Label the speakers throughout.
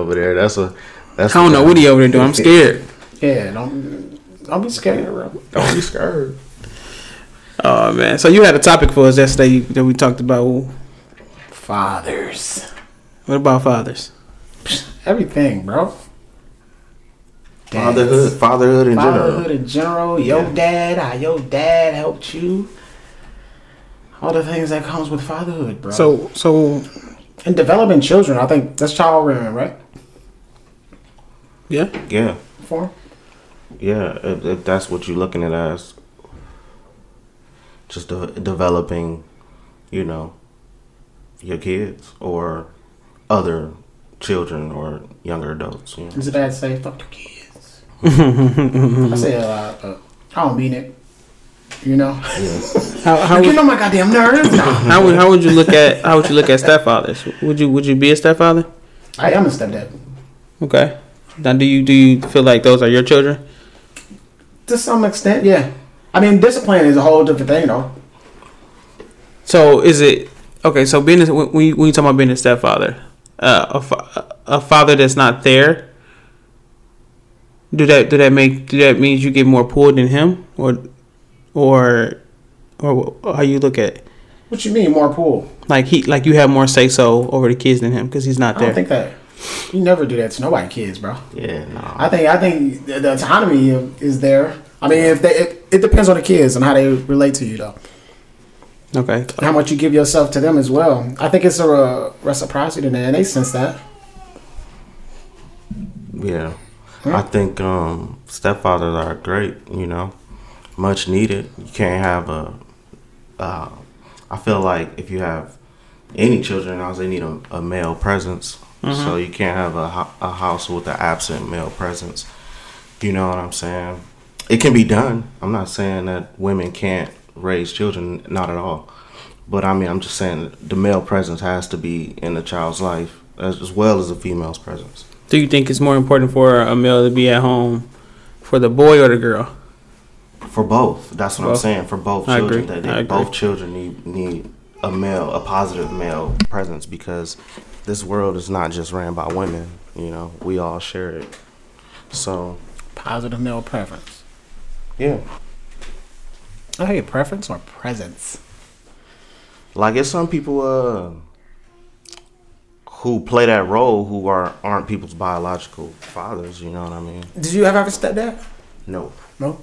Speaker 1: over there. That's a. That's
Speaker 2: I don't know what he over there doing. I'm scared.
Speaker 3: Yeah, don't don't be scared, bro.
Speaker 1: Don't be scared.
Speaker 2: Oh man. So you had a topic for us yesterday that we talked about.
Speaker 3: Fathers,
Speaker 2: What about fathers?
Speaker 3: everything, bro.
Speaker 1: Fatherhood, fatherhood in general.
Speaker 3: fatherhood
Speaker 1: general.
Speaker 3: in general. Your
Speaker 1: Yeah.
Speaker 3: dad, how your dad helped you. All the things that comes with fatherhood, bro.
Speaker 2: So so
Speaker 3: and developing children, I think that's child rearing, right?
Speaker 2: Yeah.
Speaker 1: Yeah,
Speaker 3: For
Speaker 1: yeah. If, if that's what you're looking at as, just de- developing, you know, your kids or other children or younger adults. You know?
Speaker 3: Does the dad say "fuck the kids"? I say a lot, but I don't mean it. You know,
Speaker 2: How how
Speaker 3: you
Speaker 2: would,
Speaker 3: know my goddamn nerves. No.
Speaker 2: how would how would you look at how would you look at stepfathers? Would you would you be a stepfather?
Speaker 3: I am a stepdad
Speaker 2: Okay. Now do you do you feel like those are your children?
Speaker 3: to some extent. Yeah, I mean, discipline is a whole different thing, though.
Speaker 2: So is it okay? So being a, when you, when you talk about being a stepfather, uh, a, fa- a father that's not there, do that do that make do that means you get more pulled than him, or or or how you look at it?
Speaker 3: What you mean, more pool?
Speaker 2: like he like you have more say so over the kids than him because he's not there.
Speaker 3: I don't think that. You never do that to nobody, kids, bro.
Speaker 1: Yeah, no.
Speaker 3: I think I think the the autonomy is there. I mean, if they, it, it depends on the kids and how they relate to you, though.
Speaker 2: Okay.
Speaker 3: And how much you give yourself to them as well. I think it's a uh, reciprocity there, and they sense that.
Speaker 1: Yeah. I think um, stepfathers are great, you know, much needed. You can't have a. Uh, I feel like if you have any children now, they need a, a male presence. So mm-hmm. you can't have a, a house with an absent male presence. You know what I'm saying? It can be done. I'm not saying that women can't raise children, not at all. But I mean, I'm just saying the male presence has to be in the child's life as, as well as the female's presence.
Speaker 2: Do you think it's more important for a male to be at home for the boy or the girl?
Speaker 1: For both, that's what I'm saying. For both
Speaker 2: I
Speaker 1: children,
Speaker 2: agree.
Speaker 1: that they,
Speaker 2: I agree.
Speaker 1: both children need need a male, a positive male presence because this world is not just ran by women. You know, we all share it. So
Speaker 3: Positive male preference.
Speaker 1: yeah,
Speaker 3: I hate preference or presence.
Speaker 1: like it's some people uh who play that role who are aren't people's biological fathers. You know what I mean?
Speaker 3: Did you ever have a stepdad?
Speaker 1: No,
Speaker 3: No.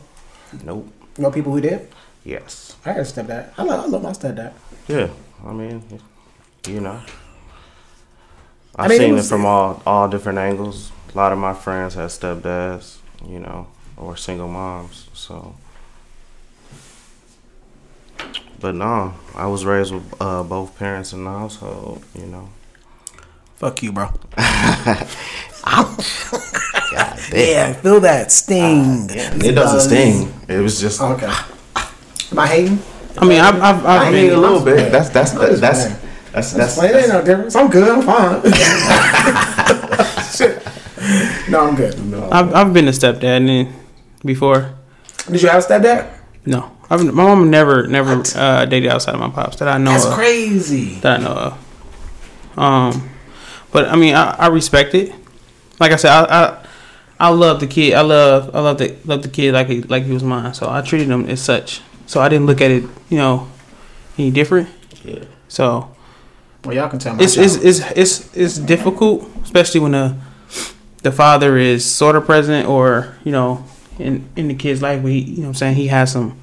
Speaker 1: nope,
Speaker 3: know people who did?
Speaker 1: yes,
Speaker 3: I had a stepdad. I love, I love my stepdad.
Speaker 1: yeah. I mean, you know.
Speaker 3: I
Speaker 1: I've
Speaker 3: mean,
Speaker 1: seen it,
Speaker 3: was-
Speaker 1: from all all different angles. A lot of my friends had stepdads, you know, or single moms. So, but no, I was raised with uh, both parents in the household. You know.
Speaker 3: Fuck you, bro.
Speaker 1: God
Speaker 3: Yeah, feel that sting.
Speaker 1: It doesn't sting. It was just.
Speaker 3: Okay. Am I hating?
Speaker 2: I mean, I've I've,
Speaker 1: I
Speaker 2: I've
Speaker 1: mean,
Speaker 2: been
Speaker 1: a little bit. That's that's that's that's that's, that's,
Speaker 3: That's, it ain't no difference. I'm good. I'm fine. Shit. No, I'm good.
Speaker 2: I've, I've been a stepdad and before.
Speaker 3: Did you have a stepdad?
Speaker 2: No, I've, my mom never never uh, dated outside of my pops that I know
Speaker 3: That's
Speaker 2: of.
Speaker 3: crazy.
Speaker 2: That I know of. Um, but I mean, I, I respect it. Like I said, I, I I love the kid. I love I love the love the kid like he, like he was mine. So I treated him as such. So I didn't look at it, you know, any different.
Speaker 1: Yeah.
Speaker 2: So
Speaker 3: Well, y'all can tell my
Speaker 2: it's it's, it's it's it's difficult, especially when the the father is sort of present or you know in in the kid's life. We you know what I'm saying he has some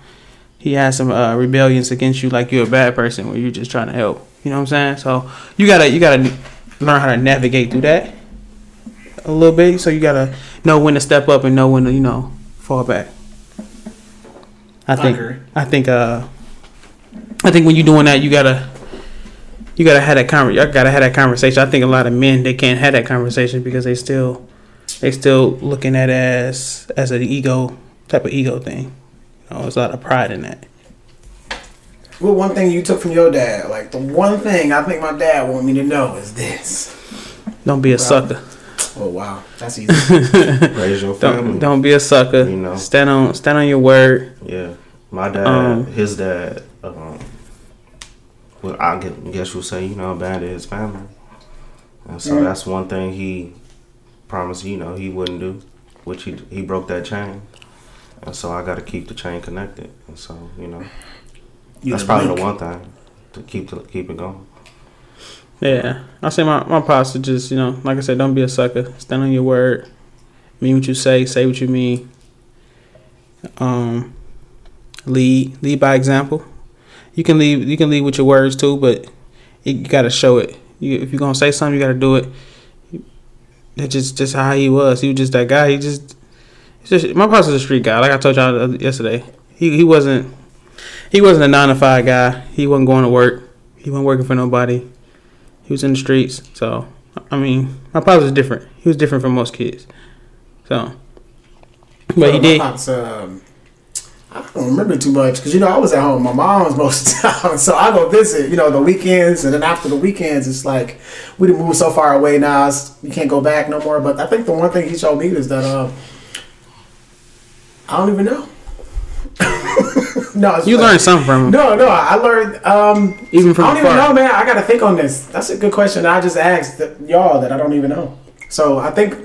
Speaker 2: he has some uh, rebellions against you, like you're a bad person where you're just trying to help. You know what I'm saying? So you gotta you gotta learn how to navigate through that a little bit. So you gotta know when to step up and know when to you know fall back. I think
Speaker 3: agree.
Speaker 2: I think uh I think when you're doing that, you gotta you gotta have that conver- you gotta have that conversation. I think a lot of men they can't have that conversation because they still they still looking at it as as an ego type of ego thing. You know, there's a lot of pride in that.
Speaker 3: What one thing you took from your dad? Like the one thing I think my dad want me to know is this.
Speaker 2: Don't be a sucker.
Speaker 3: Oh wow, that's easy.
Speaker 1: Raise your family.
Speaker 2: Don't don't be a sucker.
Speaker 1: You know.
Speaker 2: Stand on stand on your word.
Speaker 1: Yeah, my dad,
Speaker 2: Um,
Speaker 1: his dad. Well, I guess you'll say, you know, abandoned his family, and so
Speaker 3: Mm.
Speaker 1: that's one thing he promised you know he wouldn't do, which he he broke that chain, and so I got to keep the chain connected, and so you know
Speaker 3: You
Speaker 1: that's probably
Speaker 3: link.
Speaker 1: the one thing to keep to keep it going.
Speaker 2: Yeah, I say my my pops to just you know, like I said, don't be a sucker. Stand on your word. Mean what you say. Say what you mean. Um, lead lead by example. You can leave you can leave with your words too, but you, you got to show it. You, if you're gonna say something, you got to do it. That's just just how he was. He was just that guy. He just, just my pops was a street guy. Like I told y'all yesterday, he he wasn't he wasn't a nine to five guy. He wasn't going to work. He wasn't working for nobody. He was in the streets. So, I mean, my pops was different. He was different from most kids. So, but
Speaker 3: Well,
Speaker 2: he did.
Speaker 3: pops, um, I don't remember too much because you know I was at home. with My mom's most of the time, so I go visit. You know, the weekends, and then after the weekends, it's like we done moved so far away now. You can't go back no more. But I think the one thing he showed me is that uh, I don't even know. no, it's
Speaker 2: You
Speaker 3: like-
Speaker 2: learned something from him.
Speaker 3: No, no, I learned. Um,
Speaker 2: Even from
Speaker 3: I don't even know, man. I got to think on this. That's a good question. I just asked that, y'all that I don't even know. So I think,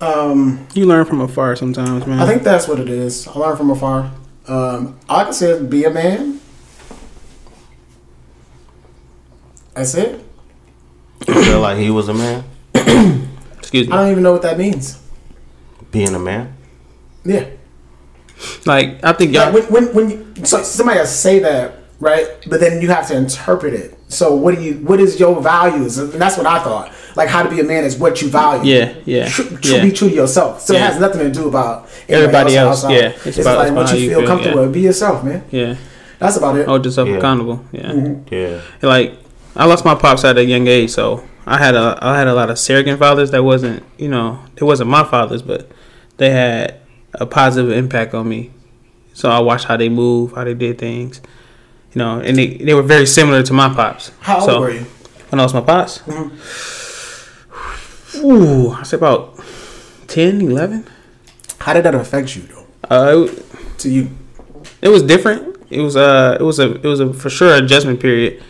Speaker 3: um,
Speaker 2: You learn from afar sometimes, man.
Speaker 3: I think that's what it is. I learn from afar. Um, I can say be a man. That's it.
Speaker 1: You feel like he was a man,
Speaker 2: Excuse me.
Speaker 3: I don't even know what that means.
Speaker 1: being a man.
Speaker 3: Yeah.
Speaker 2: Like I think y'all.
Speaker 3: Like when, when, when you, so somebody else say that, right? But then you have to interpret it. So what do you? What is your values? And that's what I thought. Like how to be a man is what you value.
Speaker 2: Yeah, yeah,
Speaker 3: Tr- tr-
Speaker 2: yeah.
Speaker 3: Be true to yourself. So
Speaker 2: Yeah.
Speaker 3: it has nothing to do about
Speaker 2: Everybody else,
Speaker 3: outside.
Speaker 2: yeah. It's
Speaker 3: It's,
Speaker 2: about-
Speaker 3: like
Speaker 2: it's
Speaker 3: what you
Speaker 2: how you
Speaker 3: feel
Speaker 2: feel,
Speaker 3: comfortable
Speaker 2: yeah.
Speaker 3: with. Be yourself, man.
Speaker 2: Yeah.
Speaker 3: That's about it.
Speaker 2: Hold yourself
Speaker 1: Yeah.
Speaker 2: accountable. Yeah.
Speaker 3: Mm-hmm.
Speaker 1: Yeah,
Speaker 2: Like I lost my pops at a young age, so I had a I had a lot of surrogate fathers that wasn't you know it wasn't my fathers, but they had a positive impact on me. So I watched how they move, how they did things, you know, and they they were very similar to my pops.
Speaker 3: How old
Speaker 2: So,
Speaker 3: were you?
Speaker 2: When I lost my pops,
Speaker 3: Mhm.
Speaker 2: Ooh, I say about 10, 11.
Speaker 3: How did that affect you though?
Speaker 2: Uh, it,
Speaker 3: To you?
Speaker 2: it was different. It was uh, it was a it was a for sure adjustment period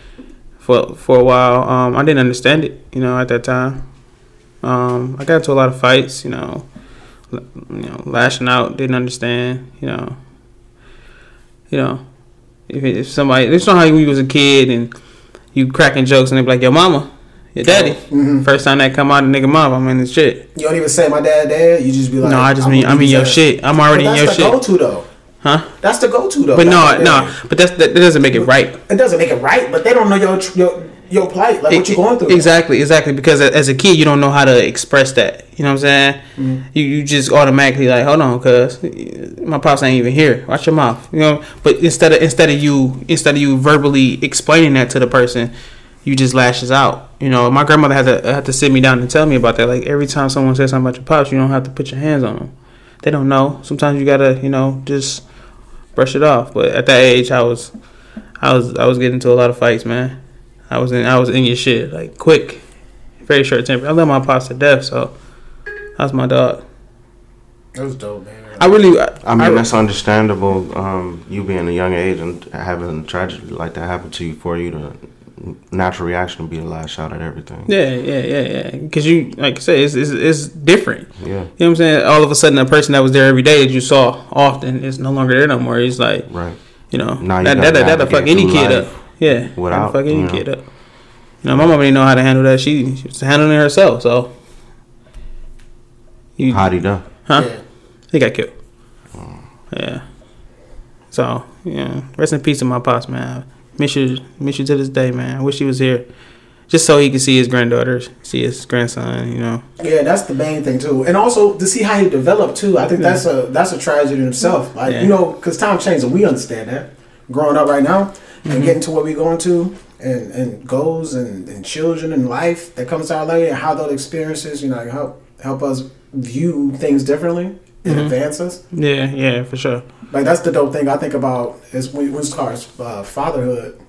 Speaker 2: for for a while. Um, I didn't understand it, you know, at that time. Um, I got into a lot of fights, you know, l- you know, lashing out. Didn't understand, you know, you know, if, if somebody, it's not how you was a kid and you cracking jokes and they be like, "Your mama, your daddy."
Speaker 3: Mhm.
Speaker 2: First time that come out, the nigga mom, I'm in the shit.
Speaker 3: You don't even say my dad, dad. You just be like,
Speaker 2: no, I just mean I'm in your shit. I'm already in
Speaker 3: that's
Speaker 2: your
Speaker 3: the
Speaker 2: shit,
Speaker 3: go-to though.
Speaker 2: huh?
Speaker 3: That's the go-to though.
Speaker 2: But no,
Speaker 3: in the
Speaker 2: no, but that's that, that doesn't make it right.
Speaker 3: It doesn't make it right, but they don't know your your your plight, like what you're going through.
Speaker 2: Exactly, exactly. Because as a kid, you don't know how to express that. You know what I'm saying?
Speaker 3: Mm-hmm.
Speaker 2: You you just automatically like, hold on, cuz my pops ain't even here. Watch your mouth. You know. But instead of instead of you instead of you verbally explaining that to the person, you just lashes out. You know, my grandmother had to had to sit me down and tell me about that. Like every time someone says something about your pops, you don't have to put your hands on them. They don't know. Sometimes you gotta, you know, just brush it off. But at that age, I was, I was, I was getting into a lot of fights, man. I was in, I was in your shit like quick, very short temper. I love my pops to death, so that's my dog.
Speaker 3: That was dope, man.
Speaker 2: I really, I,
Speaker 1: I mean
Speaker 2: I-
Speaker 1: that's understandable. Um, you being a young age and having a tragedy like that happen to you, for you to natural reaction to be to lash out at everything.
Speaker 2: yeah, yeah, yeah, yeah. Because you, like I said, it's, it's it's different.
Speaker 1: Yeah,
Speaker 2: You know what I'm saying? All of a sudden, a person that was there every day that you saw often is no longer there no more. He's like,
Speaker 1: right.
Speaker 2: you know,
Speaker 1: Now you
Speaker 2: that
Speaker 1: gotta
Speaker 2: that that'll fuck any kid up. Yeah,
Speaker 1: without,
Speaker 2: that'll fuck any
Speaker 1: you know.
Speaker 2: kid up. You know, my mom didn't know how to handle that. She, she was handling it herself. So, you,
Speaker 1: How'd he done?
Speaker 2: huh?
Speaker 3: Yeah.
Speaker 2: He got killed. Mm. Yeah. So yeah, rest in peace to my pops, man. Miss you, miss you to this day, man. I wish he was here, just so he could see his granddaughters, see his grandson. You know.
Speaker 3: Yeah, that's the main thing too, and also to see how he developed too. I think that's a that's a tragedy in itself. Like
Speaker 2: Yeah.
Speaker 3: you know, because time changes, and we understand that. Growing up right now
Speaker 2: Mm-hmm.
Speaker 3: and getting to what we're going to, and and goals and, and children and life that comes out later, and how those experiences, you know, help help us view things differently and
Speaker 2: Mm-hmm.
Speaker 3: advance us.
Speaker 2: Yeah, yeah, for sure.
Speaker 3: Like that's the dope thing I think about is when when it cars uh, fatherhood.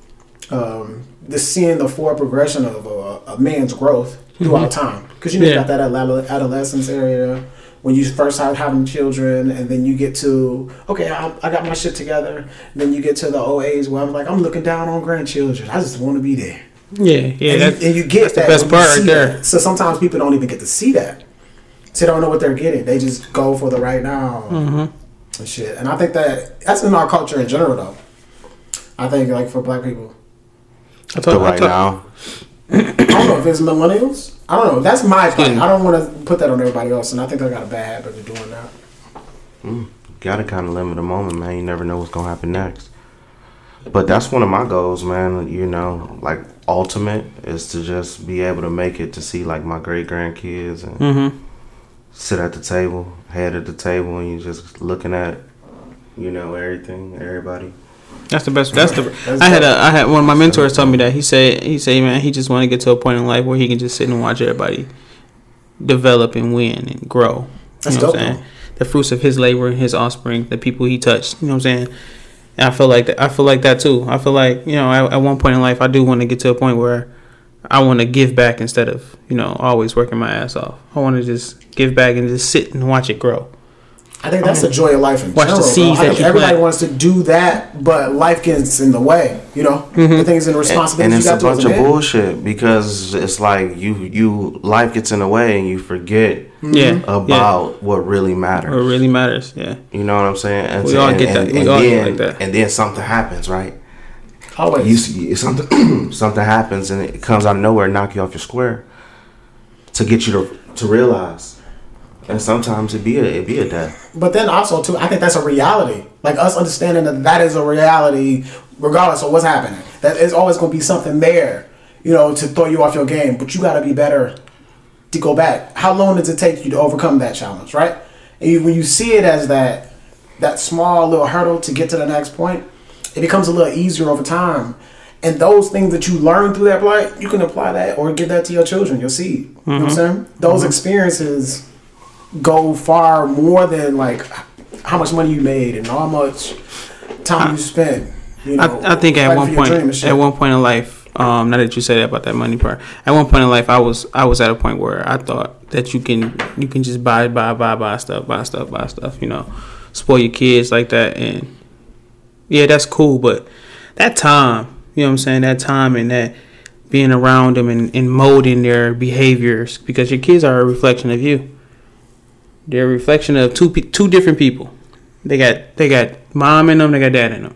Speaker 3: Um, just seeing the forward progression of a, a man's growth throughout time, because you know you got that adole- adolescence area when you first start having children, and then you get to okay, I, I got my shit together. Then you get to the old age where I'm like, I'm looking down on grandchildren. I just want to be there.
Speaker 2: Yeah, yeah.
Speaker 3: and,
Speaker 2: That,
Speaker 3: you, and you get
Speaker 2: that's the
Speaker 3: that
Speaker 2: best part right there.
Speaker 3: that. So sometimes people don't even get to see that. So they don't know what they're getting. They just go for the right now and shit. And I think that that's in our culture in general, though. I think like for black people,
Speaker 2: I
Speaker 1: The
Speaker 2: thought, I
Speaker 1: right
Speaker 2: thought-
Speaker 1: now.
Speaker 3: I don't know if it's millennials. I don't know. That's my opinion. I don't want to put that on everybody else, and I think they got a bad habit of doing that.
Speaker 1: gotta kind of limit the moment, man. You never know what's gonna happen next. But that's one of my goals, man. You know, like ultimate is to just be able to make it to see like my great grandkids and
Speaker 2: Mhm.
Speaker 1: Sit at the table, head at the table, and you're just looking at, you know, everything, everybody.
Speaker 2: That's the best. That's the.
Speaker 3: That's
Speaker 2: I had a. I had one of my mentors told me that he said he said man he just want to get to a point in life where he can just sit and watch everybody develop and win and grow.
Speaker 3: That's
Speaker 2: you know what
Speaker 3: dope,
Speaker 2: I'm saying? The fruits of his labor and his offspring, the people he touched. You know what I'm saying? And I feel like that. I feel like that too. I feel like you know at, at one point in life I do want to get to a point where I want to give back instead of you know always working my ass off. I want to just give back and just sit and watch it grow.
Speaker 3: I think that's the joy of life in
Speaker 2: Watch the
Speaker 3: general.
Speaker 2: seeds that you
Speaker 3: everybody
Speaker 2: plant.
Speaker 3: wants to do that, but life gets in the way. You know,
Speaker 2: Mm-hmm.
Speaker 3: the things and
Speaker 1: And,
Speaker 3: responsibilities
Speaker 1: and it's
Speaker 3: you
Speaker 1: a
Speaker 3: to
Speaker 1: bunch of
Speaker 3: a man.
Speaker 1: bullshit because it's like you you life gets in the way and you forget
Speaker 3: Mm-hmm.
Speaker 2: Yeah.
Speaker 1: about what really matters.
Speaker 2: What really matters. Yeah.
Speaker 1: You know what I'm saying? And
Speaker 2: We all
Speaker 1: and,
Speaker 2: get that.
Speaker 1: And,
Speaker 2: We
Speaker 1: and
Speaker 2: all get
Speaker 1: then,
Speaker 2: like that.
Speaker 1: And then something happens, right?
Speaker 3: Always.
Speaker 1: You see something something happens and it comes out of nowhere, knock you off your square, to get you to to realize. And sometimes it be a it be a death.
Speaker 3: But then also too, I think that's a reality. Like us understanding that that is a reality, regardless of what's happening. That is always going to be something there, you know, to throw you off your game. But you got to be better to go back. How long does it take you to overcome that challenge, right? And when you see it as that that small little hurdle to get to the next point, it becomes a little easier over time. And those things that you learn through that blight, you can apply that or give that to your children, your seed. You know what I'm mm-hmm. saying? Those mm-hmm. experiences go far more than like how much money you made and how much time you spent. You know,
Speaker 2: I, I think at one point,
Speaker 3: dream and shit.
Speaker 2: at one point in life, um, now that you said that about that money part, at one point in life, I was I was at a point where I thought that you can you can just buy buy buy buy stuff buy stuff buy stuff, you know, spoil your kids like that, and yeah, that's cool, but that time, you know what I'm saying, that time and that being around them and, and molding their behaviors because your kids are a reflection of you. They're a reflection of two two different people. They got they got mom in them, they got dad in them.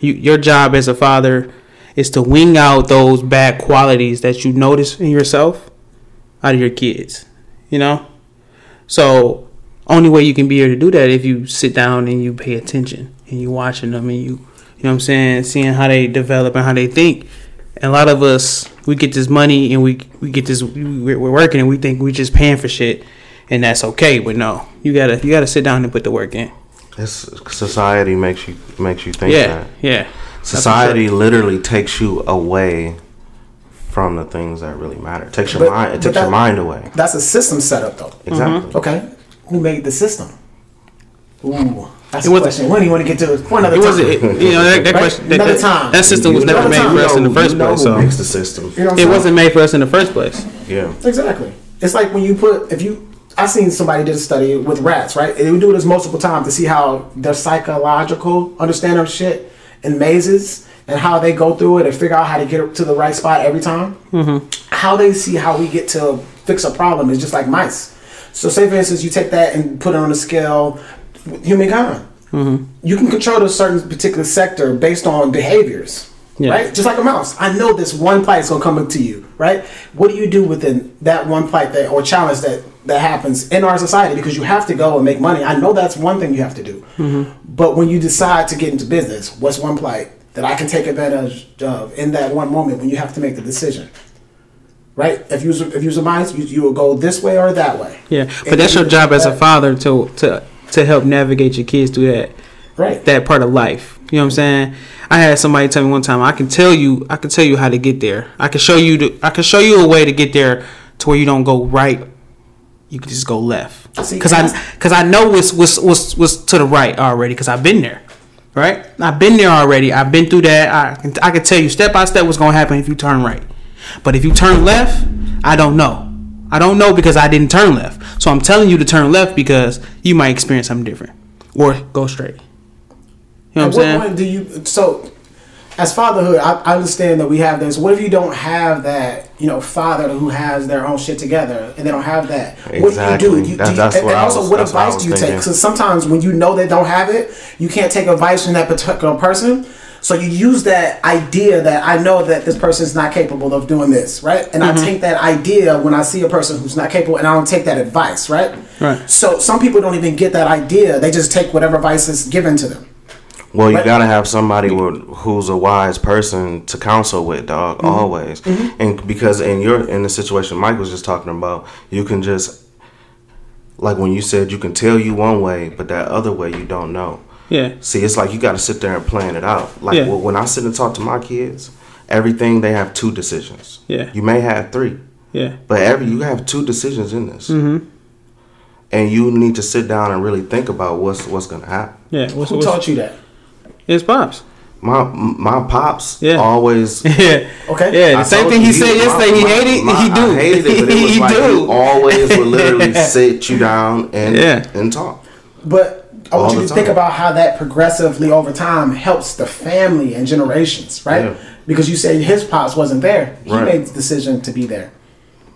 Speaker 2: You, your job as a father is to wing out those bad qualities that you notice in yourself out of your kids. You know, so only way you can be able to do that if you sit down and you pay attention and you watching them and you you know what I'm saying, seeing how they develop and how they think. And a lot of us we get this money and we we get this we- we're working and we think we just paying for shit and that's okay, but no, you gotta you gotta sit down and put the work in.
Speaker 1: It's society makes you makes you think
Speaker 2: Yeah,
Speaker 1: that.
Speaker 2: yeah.
Speaker 1: Society literally takes you away from the things that really matter. It takes your
Speaker 3: But-
Speaker 1: mind. It takes
Speaker 3: that-
Speaker 1: your mind away.
Speaker 3: That's a system setup, though.
Speaker 1: Exactly. Mm-hmm.
Speaker 3: Okay, who made the system? Ooh, that's
Speaker 2: It
Speaker 3: a
Speaker 2: wasn't-
Speaker 3: question. When do you want to get to it? For another
Speaker 2: It
Speaker 3: time.
Speaker 2: wasn't, it, you know, that, that
Speaker 3: Right?
Speaker 2: question, that,
Speaker 3: Another
Speaker 2: that,
Speaker 3: time.
Speaker 2: that system was never
Speaker 3: know-
Speaker 2: made for us in the
Speaker 1: you
Speaker 2: first
Speaker 1: know
Speaker 2: place.
Speaker 1: who
Speaker 2: So
Speaker 1: makes the system.
Speaker 3: You know what I'm
Speaker 2: it
Speaker 3: saying?
Speaker 2: wasn't made for us in the first place.
Speaker 1: Yeah.
Speaker 3: Exactly. It's like when you put if you. I seen somebody did a study with rats, right? And they would do this multiple times to see how their psychological understanding of shit in mazes and how they go through it and figure out how to get to the right spot every time. Mm-hmm. How they see how we get to fix a problem is just like mice. So, say for instance, you take that and put it on a scale humankind. You can control a certain particular sector based on behaviors.
Speaker 2: Yeah.
Speaker 3: Right? Just like a mouse. I know this one plight is gonna come to you, right? What do you do within that one plight that or challenge that that happens in our society because you have to go and make money. I know that's one thing you have to do. Mm-hmm. But when you decide to get into business, what's one plight that I can take advantage of in that one moment when you have to make the decision? Right? If you if you mice, you, you will go this way or that way.
Speaker 2: Yeah,
Speaker 3: And
Speaker 2: but that's your
Speaker 3: you-
Speaker 2: job as a father to to to help navigate your kids through that
Speaker 3: Right.
Speaker 2: that part of life. You know what I'm saying? I had somebody tell me one time, I can tell you, I can tell you how to get there. I can show you, the, I can show you a way to get there to where you don't go right. You can just go left. Cause I, cause I know what's what's what's, what's to the right already. Cause I've been there, right? I've been there already. I've been through that. I can, I can tell you step by step what's gonna happen if you turn right. But if you turn left, I don't know. I don't know because I didn't turn left. So I'm telling you to turn left because you might experience something different, or go straight. You know
Speaker 3: At
Speaker 2: what
Speaker 3: what
Speaker 2: I'm saying?
Speaker 3: point do you? So, as fatherhood, I, I understand that we have this. What if you don't have that, you know, father who has their own shit together and they don't have that? What
Speaker 1: Exactly.
Speaker 3: do you do? you,
Speaker 1: That-
Speaker 3: do you-
Speaker 1: that's
Speaker 3: and,
Speaker 1: what
Speaker 3: and
Speaker 1: I
Speaker 3: also,
Speaker 1: was-
Speaker 3: what
Speaker 1: that's what
Speaker 3: advice
Speaker 1: was
Speaker 3: do you take? Because sometimes when you know they don't have it, you can't take advice from that particular person. So you use that idea that I know that this person is not capable of doing this, right? And
Speaker 1: Mm-hmm.
Speaker 3: I take that idea when I see a person who's not capable, and I don't take that advice, right?
Speaker 2: Right.
Speaker 3: So some people don't even get that idea; they just take whatever advice is given to them.
Speaker 1: Well, you
Speaker 3: Right.
Speaker 1: gotta have somebody with, who's a wise person to counsel with, dog.
Speaker 3: Mm-hmm.
Speaker 1: Always, and because in your in the situation Mike was just talking about, you can just like when you said you can tell you one way, but that other way you don't know.
Speaker 2: Yeah.
Speaker 1: See, it's like you got to sit there and plan it out. Like
Speaker 2: Yeah.
Speaker 1: well, when I sit and talk to my kids, everything they have two decisions.
Speaker 2: Yeah.
Speaker 1: You may have three,
Speaker 2: Yeah.
Speaker 1: but every you have two decisions in this,
Speaker 2: Mm-hmm.
Speaker 1: and you need to sit down and really think about what's what's gonna happen.
Speaker 2: Yeah. What's,
Speaker 3: Who
Speaker 2: what's,
Speaker 3: taught you that?
Speaker 2: It's pops.
Speaker 1: My my pops
Speaker 2: Yeah.
Speaker 1: always.
Speaker 2: yeah.
Speaker 3: Okay.
Speaker 2: Yeah. The
Speaker 1: I
Speaker 2: same
Speaker 1: told
Speaker 2: thing he
Speaker 1: you,
Speaker 2: said
Speaker 1: my-
Speaker 2: yesterday. He
Speaker 1: my-
Speaker 2: hated.
Speaker 1: my-
Speaker 2: he do.
Speaker 1: I hated it, but it was
Speaker 2: he
Speaker 1: like
Speaker 2: do.
Speaker 1: he always would literally sit you down and
Speaker 2: Yeah.
Speaker 1: and talk.
Speaker 3: But I want
Speaker 1: All
Speaker 3: you
Speaker 1: the
Speaker 3: to think about how that progressively over time helps the family and generations, right?
Speaker 1: Yeah.
Speaker 3: Because you said his pops wasn't there. He
Speaker 1: Right.
Speaker 3: made the decision to be there.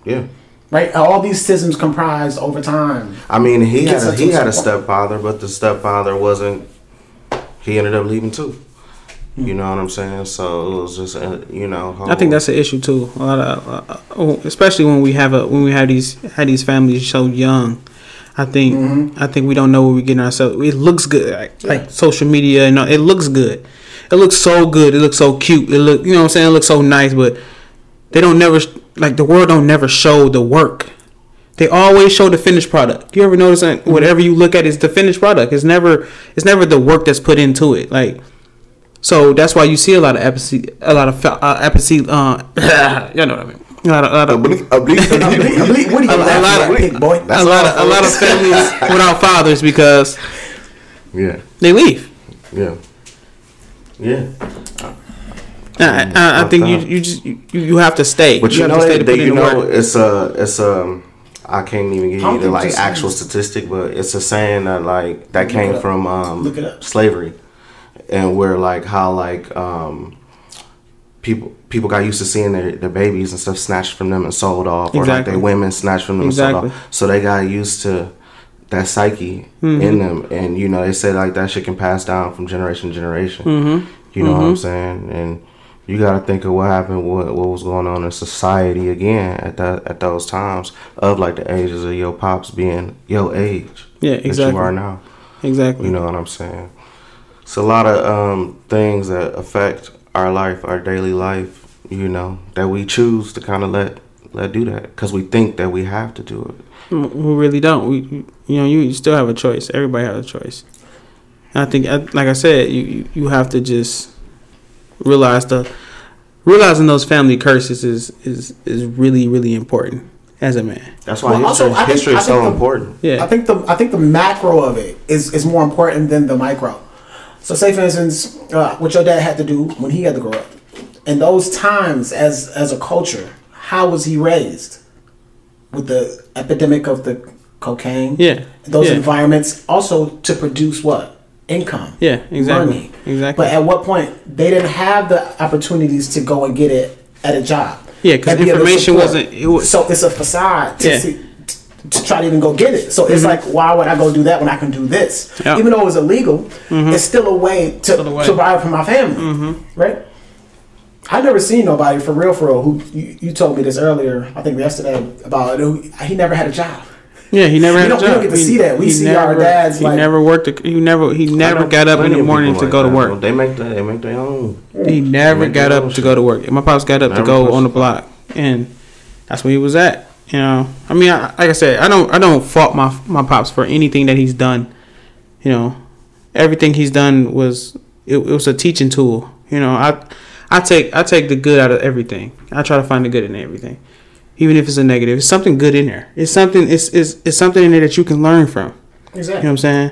Speaker 1: Yeah.
Speaker 3: Right? All these systems comprised over time.
Speaker 1: I mean, he
Speaker 3: Gets
Speaker 1: had a,
Speaker 3: us
Speaker 1: he had a stepfather, but the stepfather wasn't. He ended up leaving too.
Speaker 3: Hmm.
Speaker 1: You know what I'm saying? So it was just, uh, you know.
Speaker 2: I think that's an issue too. A lot of, uh, uh, especially when we have a when we have these had these families so young. I think
Speaker 3: Mm-hmm.
Speaker 2: I think we don't know what we're getting ourselves. It looks good, like, like social media and all, it looks good. It looks so good. It looks so cute. It look you know what I'm saying. It looks so nice, but they don't never like the world don't never show the work. They always show the finished product. You ever notice that
Speaker 3: Mm-hmm.
Speaker 2: whatever you look at is the finished product. It's never it's never the work that's put into it. Like so that's why you see a lot of epic, a lot of uh, epic, uh, you know what I mean. A lot of, a lot of,
Speaker 3: Oblique- oblique- what are you
Speaker 2: A- a lot of-
Speaker 3: big boy?
Speaker 2: a lot of, a lot of families without fathers because
Speaker 1: Yeah.
Speaker 2: they leave.
Speaker 1: Yeah. Yeah.
Speaker 2: I, I, I think you you just you, you have to stay.
Speaker 1: But you,
Speaker 2: have
Speaker 1: know,
Speaker 2: to stay
Speaker 1: that,
Speaker 2: to
Speaker 1: that
Speaker 2: put
Speaker 1: you
Speaker 2: the
Speaker 1: know,
Speaker 2: work.
Speaker 1: it's a, it's a. I can't even give you the like actual statistic, but it's a saying that like that came from um,
Speaker 3: Look it up.
Speaker 1: slavery, and where like how like um, people people got used to seeing their, their babies and stuff snatched from them and sold off, or like their women snatched from them
Speaker 2: Exactly.
Speaker 1: and sold off. So they got used to that psyche
Speaker 2: Mm-hmm.
Speaker 1: in them, and you know they say like that shit can pass down from generation to generation.
Speaker 2: Mm-hmm.
Speaker 1: You know what I'm saying? And you got to think of what happened, what what was going on in society again at that at those times of like the ages of your pops being your age.
Speaker 2: Yeah,
Speaker 1: That you are now.
Speaker 2: Exactly.
Speaker 1: You know what I'm saying? It's a lot of um, things that affect our life, our daily life. You know that we choose to kind of let let do that because we think that we have to do it.
Speaker 2: We really don't. We, you know, you still have a choice. Everybody has a choice. I think, like I said, you- you have to just realize the realizing those family curses is is is really really important as a man.
Speaker 1: That's why
Speaker 3: Well,
Speaker 1: history,
Speaker 3: also, I think-
Speaker 1: history is so
Speaker 3: the-
Speaker 1: important.
Speaker 2: Yeah.
Speaker 3: I think the I think the macro of it is is more important than the micro. So, say for instance, uh, what your dad had to do when he had to grow up, in those times as as a culture, how was he raised? With the epidemic of the cocaine,
Speaker 2: Yeah.
Speaker 3: those
Speaker 2: yeah.
Speaker 3: environments also to produce what income,
Speaker 2: Yeah, exactly.
Speaker 3: money.
Speaker 2: Exactly.
Speaker 3: But at what point they didn't have the opportunities to go and get it at a job?
Speaker 2: Yeah,
Speaker 3: because be able to
Speaker 2: information wasn't- it was-
Speaker 3: so it's a facade to
Speaker 2: Yeah.
Speaker 3: see, to try to even go get it. So it's mm-hmm. like, why would I go do that when I can do this?
Speaker 2: Yeah.
Speaker 3: Even though it was illegal, mm-hmm. it's still a way to
Speaker 2: a
Speaker 3: survive for my family, mm-hmm. right? I never seen nobody for real, for real. Who you, you told me this earlier? I think yesterday about who he never had a job.
Speaker 2: Yeah, he never
Speaker 3: We
Speaker 2: had
Speaker 3: don't-
Speaker 2: a
Speaker 3: we don't get to
Speaker 2: He-
Speaker 3: see that. We
Speaker 2: he
Speaker 3: see our dads,
Speaker 2: He
Speaker 3: like-
Speaker 2: never worked. A, he never. He never got up in the morning
Speaker 1: people
Speaker 2: to
Speaker 1: like
Speaker 2: go to
Speaker 1: that.
Speaker 2: work.
Speaker 1: They make the, they make their own.
Speaker 2: He never got up to go to work. My pops got up to go on the block, and that's where he was at. You know, I mean, I, like I said, I don't, I don't fault my my pops for anything that he's done. You know, everything he's done was it, it was a teaching tool. You know, I I take I take the good out of everything. I try to find the good in everything, even if it's a negative. It's something good in there. It's something. It's it's, it's something in there that you can learn from. You
Speaker 3: Exactly.
Speaker 2: know what I'm saying?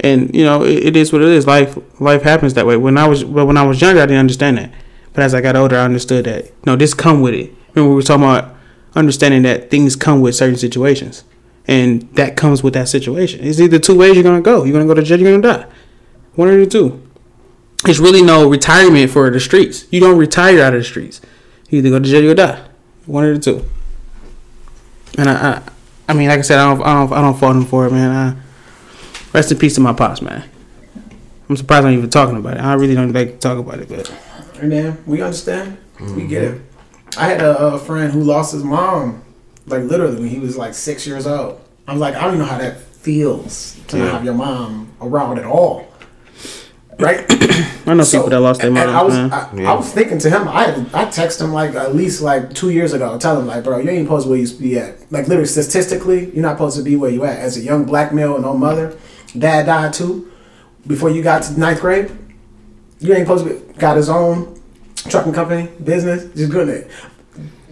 Speaker 2: And you know, it, it is what it is. Life life happens that way. When I was well, when I was younger, I didn't understand that. But as I got older, I understood that. No, this come with it. Remember, we were talking about understanding that things come with certain situations, and that comes with that situation. It's either two ways you're gonna go. You're gonna go to jail. You're gonna die. One or the two. It's really no retirement for the streets. You don't retire out of the streets. You either go to jail or die. One of the two. And I, I, I mean, like I said, I don't, I don't, I don't fault him for it, man. I, rest in peace to my pops, man. I'm surprised I'm even talking about it. I really don't like to talk about it, but
Speaker 3: Hey man, we understand. We get it. Mm-hmm. I had a, a friend who lost his mom, like literally when he was like six years old. I was like, I don't even know how that feels to not have your mom around at all. Right?
Speaker 2: I know
Speaker 3: So-
Speaker 2: people that lost their
Speaker 3: and- and I was. I,
Speaker 1: Yeah.
Speaker 3: I was thinking to him, I I texted him like at least like two years ago, tell him like, bro, you ain't supposed to where you be at. Like literally, statistically, you're not supposed to be where you at. As a young black male, no mother, dad died too before you got to ninth grade. You ain't supposed to be got his own trucking company, business, just doing it,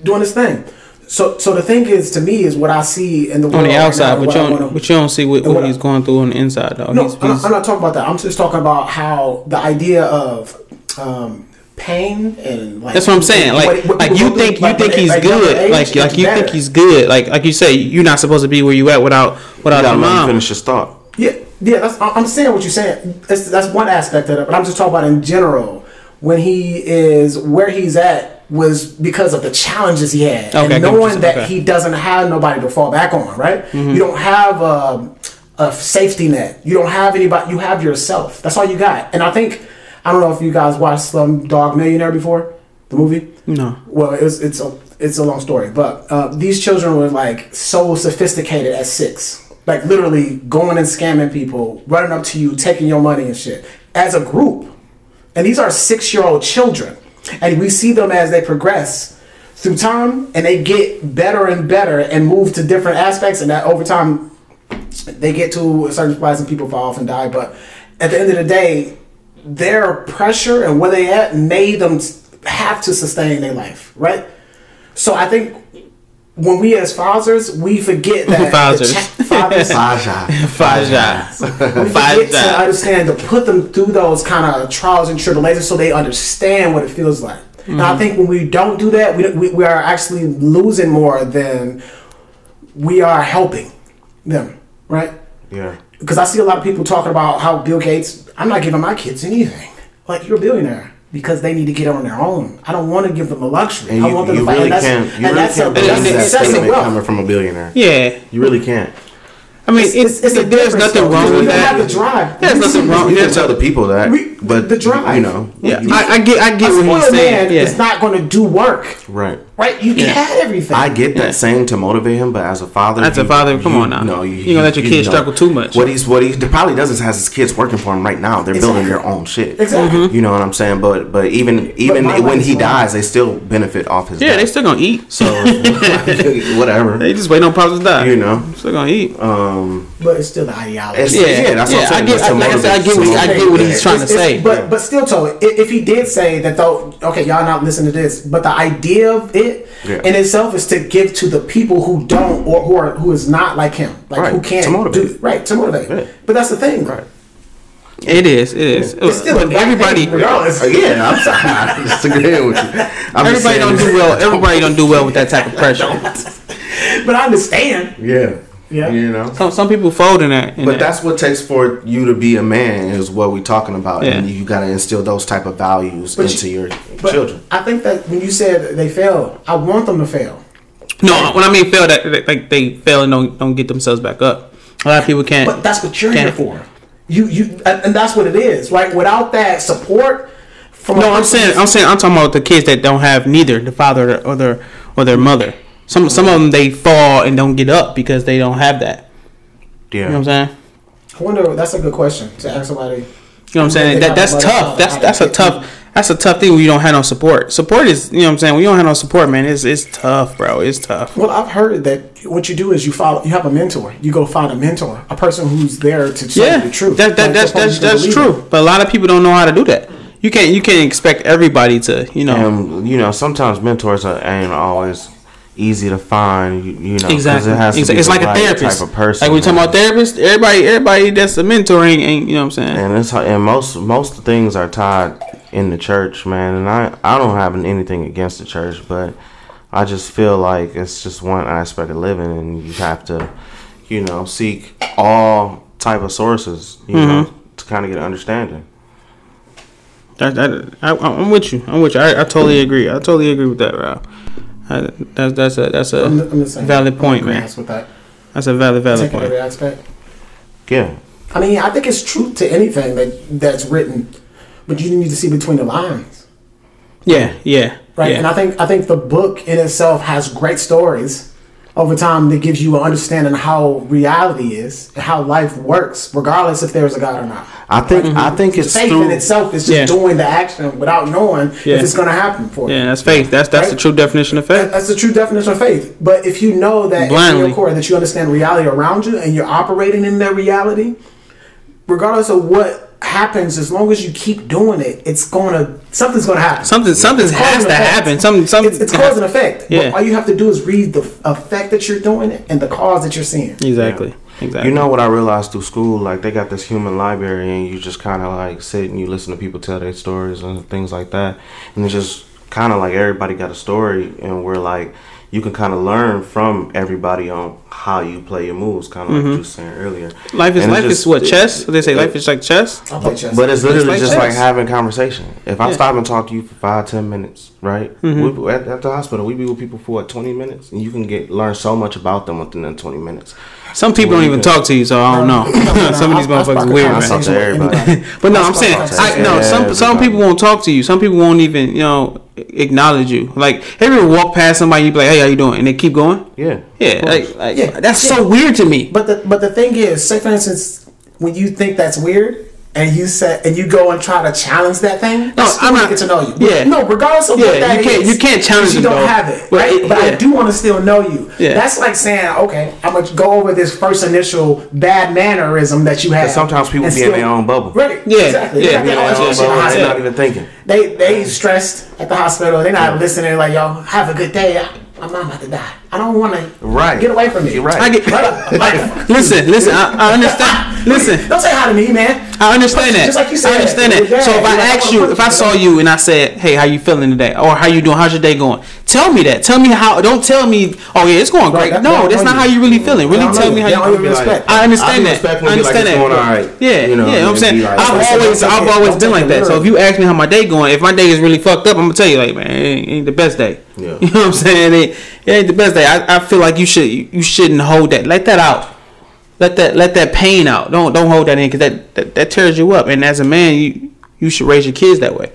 Speaker 3: doing his thing. So, so the thing is, to me, is what I see in the world
Speaker 2: on the
Speaker 3: right now,
Speaker 2: outside, but you don't,
Speaker 3: wanna-
Speaker 2: but you don't see what,
Speaker 3: and
Speaker 2: what
Speaker 3: what I-
Speaker 2: he's going through on the inside, though.
Speaker 3: no,
Speaker 2: he's,
Speaker 3: I'm,
Speaker 2: he's,
Speaker 3: I'm not talking about that. I'm just talking about how the idea of um, pain and like
Speaker 2: That's what I'm saying. Like,
Speaker 3: what- what
Speaker 2: like you
Speaker 3: go through,
Speaker 2: think you think he's
Speaker 3: at
Speaker 2: good.
Speaker 3: age,
Speaker 2: Like, like you think he's good. Like, like you say, you're not supposed to be where you at without without
Speaker 1: gotta
Speaker 2: your mom.
Speaker 1: finish his thought.
Speaker 3: Yeah, yeah. That's I- I'm saying what you're saying. That's, that's one aspect of it, but I'm just talking about in general. When he is where he's at was because of the challenges he had,
Speaker 2: Okay,
Speaker 3: and
Speaker 2: get what you're
Speaker 3: knowing that
Speaker 2: Okay.
Speaker 3: he doesn't have nobody to fall back on. Right?
Speaker 2: Mm-hmm.
Speaker 3: You don't have a, a safety net. You don't have anybody. You have yourself. That's all you got. And I think I don't know if you guys watched Slumdog Millionaire before the movie.
Speaker 2: No.
Speaker 3: Well, it's it's a it's a long story, but uh, these children were like so sophisticated at six, like literally going and scamming people, running up to you, taking your money and shit as a group. And these are six year old children, and we see them as they progress through time, and they get better and better and move to different aspects, and that over time they get to a certain place and people fall off and die. But at the end of the day, their pressure and where they at made them have to sustain their life, right? So I think when we as fathers, we forget that the
Speaker 2: Fathers.
Speaker 3: cha- fathers
Speaker 1: Faja.
Speaker 2: Five shots.
Speaker 3: we
Speaker 2: Five
Speaker 3: forget to understand to put them through those kind of trials and tribulations so they understand what it feels like. And
Speaker 2: Mm-hmm.
Speaker 3: I think when we don't do that, we, we, we are actually losing more than we are helping them, right?
Speaker 1: Yeah.
Speaker 3: Because I see a lot of people talking about how Bill Gates, I'm not giving my kids anything. Like, you're a billionaire. Because they need to get on their own. I don't want to give them the luxury.
Speaker 1: And
Speaker 3: I
Speaker 1: you,
Speaker 3: want them
Speaker 1: you
Speaker 3: to fight.
Speaker 1: really
Speaker 3: and
Speaker 1: can't. You
Speaker 3: and
Speaker 1: really
Speaker 3: that's,
Speaker 1: can't
Speaker 3: that's
Speaker 1: believe that statement
Speaker 3: wealth.
Speaker 1: coming from a billionaire.
Speaker 2: Yeah.
Speaker 1: You really can't.
Speaker 2: I mean,
Speaker 3: It's,
Speaker 2: it's,
Speaker 3: it's, it's a
Speaker 2: there's nothing
Speaker 3: though.
Speaker 2: wrong
Speaker 3: We
Speaker 2: with
Speaker 3: don't
Speaker 2: that.
Speaker 3: have the drive.
Speaker 2: There's nothing wrong.
Speaker 1: You can tell the people that,
Speaker 3: We-
Speaker 1: but
Speaker 3: the drive.
Speaker 1: you know,
Speaker 2: yeah,
Speaker 1: you-
Speaker 2: I, I get, I get
Speaker 3: A
Speaker 2: what he's
Speaker 3: spoiled
Speaker 2: saying.
Speaker 3: man
Speaker 2: Yeah.
Speaker 3: is not going to do work,
Speaker 1: right.
Speaker 3: right? You had everything.
Speaker 1: I get that saying to motivate him, but as a father,
Speaker 2: As a father, come
Speaker 1: you
Speaker 2: on now.
Speaker 1: know,
Speaker 2: You ain't gonna let your kids struggle too much.
Speaker 1: What he's what he probably does is has his kids working for him right now. They're building their own shit.
Speaker 3: Exactly. Mhm.
Speaker 1: You know what I'm saying? But but even even
Speaker 3: my
Speaker 1: when he
Speaker 3: long.
Speaker 1: dies, they still benefit off his.
Speaker 2: yeah,
Speaker 1: death.
Speaker 2: they still gonna eat.
Speaker 1: so whatever.
Speaker 2: They just wait on pops to die.
Speaker 1: You know.
Speaker 2: still gonna eat.
Speaker 1: Um,
Speaker 3: but it's still the ideology.
Speaker 2: Yeah,
Speaker 1: yeah, that's what I'm saying.
Speaker 2: I get-
Speaker 1: to
Speaker 2: like I said, I get what I get what he's trying to
Speaker 3: It's- it's-
Speaker 2: say.
Speaker 3: But but still, though, i- if he did say that, though, okay, y'all not listen to this, but the idea of it
Speaker 1: Yeah.
Speaker 3: in itself is to give to the people who don't or who are who is not like him, like
Speaker 1: Right,
Speaker 3: who can't
Speaker 1: to motivate.
Speaker 3: do right to motivate.
Speaker 1: Yeah.
Speaker 3: But that's the thing,
Speaker 1: Right.
Speaker 2: It is. It is.
Speaker 3: It's still
Speaker 2: but everybody.
Speaker 3: regardless.
Speaker 1: Yeah, I'm sorry. I'm disagreeing with you. I'm just
Speaker 2: Everybody don't do well. Everybody don't do well with that type of pressure.
Speaker 3: But I understand.
Speaker 1: Yeah.
Speaker 3: Yeah.
Speaker 1: You know.
Speaker 2: Some some people fold in that. in
Speaker 1: But
Speaker 2: that.
Speaker 1: that's what takes for you to be a man is what we're talking about, and you got to instill those type of values
Speaker 3: But
Speaker 1: into
Speaker 3: you-
Speaker 1: your
Speaker 3: But
Speaker 1: children.
Speaker 3: I think that when you said they fail, I want them to fail.
Speaker 2: no. When I mean fail, that that- like they fail and don't don't get themselves back up. A lot of people can't.
Speaker 3: But that's what you're
Speaker 2: can't-
Speaker 3: here for. You you and and that's what it is, right? Without that support from
Speaker 2: No, I'm saying I'm saying I'm talking about the kids that don't have neither the father or their or their mother. Some some of them they fall and don't get up because they don't have that.
Speaker 1: Yeah.
Speaker 2: You know what I'm saying?
Speaker 3: I wonder. That's a good question to ask somebody.
Speaker 2: You know what I'm saying?
Speaker 3: They
Speaker 2: That that's
Speaker 3: have a mother,
Speaker 2: tough. That's that's a
Speaker 3: kids.
Speaker 2: tough that's a tough thing when you don't have no support. Support is you know what I'm saying. When you don't have no support, man, it's it's tough, bro. It's tough.
Speaker 3: Well, I've heard that what you do is you follow. You have a mentor. You go find a mentor, a person who's there to tell
Speaker 2: Yeah,
Speaker 3: you the truth.
Speaker 2: that, that
Speaker 3: Like,
Speaker 2: that's
Speaker 3: someone
Speaker 2: that's that's true.
Speaker 3: in.
Speaker 2: But a lot of people don't know how to do that. You can't you can't expect everybody to you know
Speaker 1: And you know, sometimes mentors are, ain't always easy to find. You, you know,
Speaker 2: exactly.
Speaker 1: It has to
Speaker 2: Exactly.
Speaker 1: be
Speaker 2: It's like a therapist.
Speaker 1: type of person.
Speaker 2: like we talking about therapists. Everybody everybody that's a mentor ain't, ain't you know what I'm saying.
Speaker 1: And it's and most most things are tied in the church, man. And I I don't have anything against the church, but I just feel like it's just one aspect of living, and you have to, you know, seek all type of sources, you know,
Speaker 2: Mm-hmm.
Speaker 1: to kind of get an understanding.
Speaker 2: That, that, I, I'm with you. I'm with you. I, I totally agree. I totally agree with that, Ralph. I, that's that's a that's
Speaker 3: I'm,
Speaker 2: a
Speaker 3: I'm saying.
Speaker 2: valid point, man.
Speaker 3: With that,
Speaker 2: that's a valid valid
Speaker 3: taking every
Speaker 2: point.
Speaker 3: aspect.
Speaker 1: Yeah.
Speaker 3: I mean, I think it's true to anything that that's written, but you need to see between the lines,
Speaker 2: Yeah, yeah,
Speaker 3: right? And. I think I think the book in itself has great stories over time that gives you an understanding of how reality is and how life works, regardless if there's a God or not.
Speaker 1: I think I think it's
Speaker 3: Faith
Speaker 1: through
Speaker 3: in itself is just
Speaker 2: Yeah.
Speaker 3: doing the action without knowing
Speaker 2: Yeah.
Speaker 3: if it's going to happen for you.
Speaker 2: Yeah, that's faith. That's that's the true definition of faith.
Speaker 3: That's the true definition of faith. But if you know that in
Speaker 2: Blindly.
Speaker 3: your core that you understand reality around you and you're operating in that reality, regardless of what happens, as long as you keep doing it, it's gonna something's gonna happen.
Speaker 2: Something something has to
Speaker 3: effect.
Speaker 2: happen. Something something.
Speaker 3: It's, it's cause and effect.
Speaker 2: Yeah.
Speaker 3: But all you have to do is read the effect that you're doing and the cause that you're seeing.
Speaker 2: Exactly. Exactly.
Speaker 1: You know what I realized through school? Like they got this human library, and you just kind of like sit and you listen to people tell their stories and things like that, and it's just kind of like everybody got a story, and we're like you can kind of learn from everybody on how you play your moves, kind of like you were saying earlier.
Speaker 2: life is
Speaker 1: And
Speaker 2: life
Speaker 1: just-
Speaker 2: is what chess. They say
Speaker 1: it-
Speaker 2: life is like chess.
Speaker 3: I play chess.
Speaker 1: But it's literally
Speaker 2: like
Speaker 1: just like having conversation. If I
Speaker 2: Yeah.
Speaker 1: stop and talk to you for five, ten minutes, right?
Speaker 2: Mm-hmm.
Speaker 1: We, at, at the hospital, we be with people for what, twenty minutes, and you can get learn so much about them within that twenty minutes.
Speaker 2: Some people don't even
Speaker 1: can-
Speaker 2: talk to you, so I don't know. Uh, some of these
Speaker 3: I'll- I'll
Speaker 2: motherfuckers
Speaker 3: spark a
Speaker 2: weird,
Speaker 1: I
Speaker 2: man.
Speaker 1: talk to everybody.
Speaker 2: But no,
Speaker 3: I'll
Speaker 2: I'm saying
Speaker 3: spark a
Speaker 2: I, no. Some some people won't talk to you. Some people won't even you know acknowledge you. Like have you ever walk past somebody, you be like, "Hey, how you doing?" and they keep going.
Speaker 1: Yeah.
Speaker 2: Yeah, like, like
Speaker 3: Yeah,
Speaker 2: that's
Speaker 3: yeah.
Speaker 2: so weird to me.
Speaker 3: But the but the thing is, say for instance, when you think that's weird, and you say and you go and try to challenge that thing,
Speaker 2: No,
Speaker 3: I still
Speaker 2: I'm
Speaker 3: want
Speaker 2: not-
Speaker 3: to get to know you.
Speaker 2: yeah.
Speaker 3: No, regardless of
Speaker 2: Yeah,
Speaker 3: what that
Speaker 2: you can't-
Speaker 3: is,
Speaker 2: you can't challenge
Speaker 3: You don't
Speaker 2: though.
Speaker 3: have it,
Speaker 2: But
Speaker 3: right?
Speaker 2: it-
Speaker 3: but I do want to still know you.
Speaker 2: Yeah.
Speaker 3: That's like saying, okay, I'm gonna go over this first initial bad mannerism that you have.
Speaker 1: Sometimes people
Speaker 3: and
Speaker 1: be in their own bubble.
Speaker 3: Right.
Speaker 2: Yeah,
Speaker 3: Exactly.
Speaker 2: yeah,
Speaker 3: They got
Speaker 1: Be in
Speaker 3: their
Speaker 1: their
Speaker 3: own
Speaker 1: own
Speaker 3: shit in the
Speaker 1: bubble, they're not even thinking.
Speaker 3: They they stressed at the hospital. They're not listening. Like yo, have a good day. I- My mom about to die. I don't want to.
Speaker 1: Right.
Speaker 3: Get away from me.
Speaker 1: You're right.
Speaker 2: I get,
Speaker 3: Right. Like,
Speaker 2: listen, listen. I, I understand. Listen,
Speaker 3: don't say hi to me, man.
Speaker 2: I understand that.
Speaker 3: Just like you said,
Speaker 2: I understand
Speaker 3: with
Speaker 2: that. So if I
Speaker 3: you're like,
Speaker 2: asked
Speaker 3: I
Speaker 2: you, if I saw you and I said, "Hey, how you feeling today?" or "How you doing? How's your day going?" Tell me that. Tell me how. Don't tell me, "Oh yeah, it's going great."
Speaker 3: that-
Speaker 2: no,
Speaker 3: that
Speaker 2: that's
Speaker 3: don't
Speaker 2: not how
Speaker 3: you.
Speaker 2: you really feeling. Really tell
Speaker 3: know
Speaker 2: me how you.
Speaker 3: don't even
Speaker 2: feel.
Speaker 3: respect.
Speaker 2: I understand that. I
Speaker 1: and be like,
Speaker 2: understand that.
Speaker 1: going all right.
Speaker 2: Yeah,
Speaker 1: You know,
Speaker 2: yeah. I'm saying I've always, I've always been like that. So if you ask me how my day going, if my day is really fucked up, I'm gonna tell you like, man, it ain't, ain't the best day.
Speaker 1: Yeah.
Speaker 2: You know what I'm saying? It, ain't the best day. I, I feel like you should you shouldn't hold that. Let that out. Let that let that pain out. Don't don't hold that in because that, that that tears you up. And as a man, you you should raise your kids that way.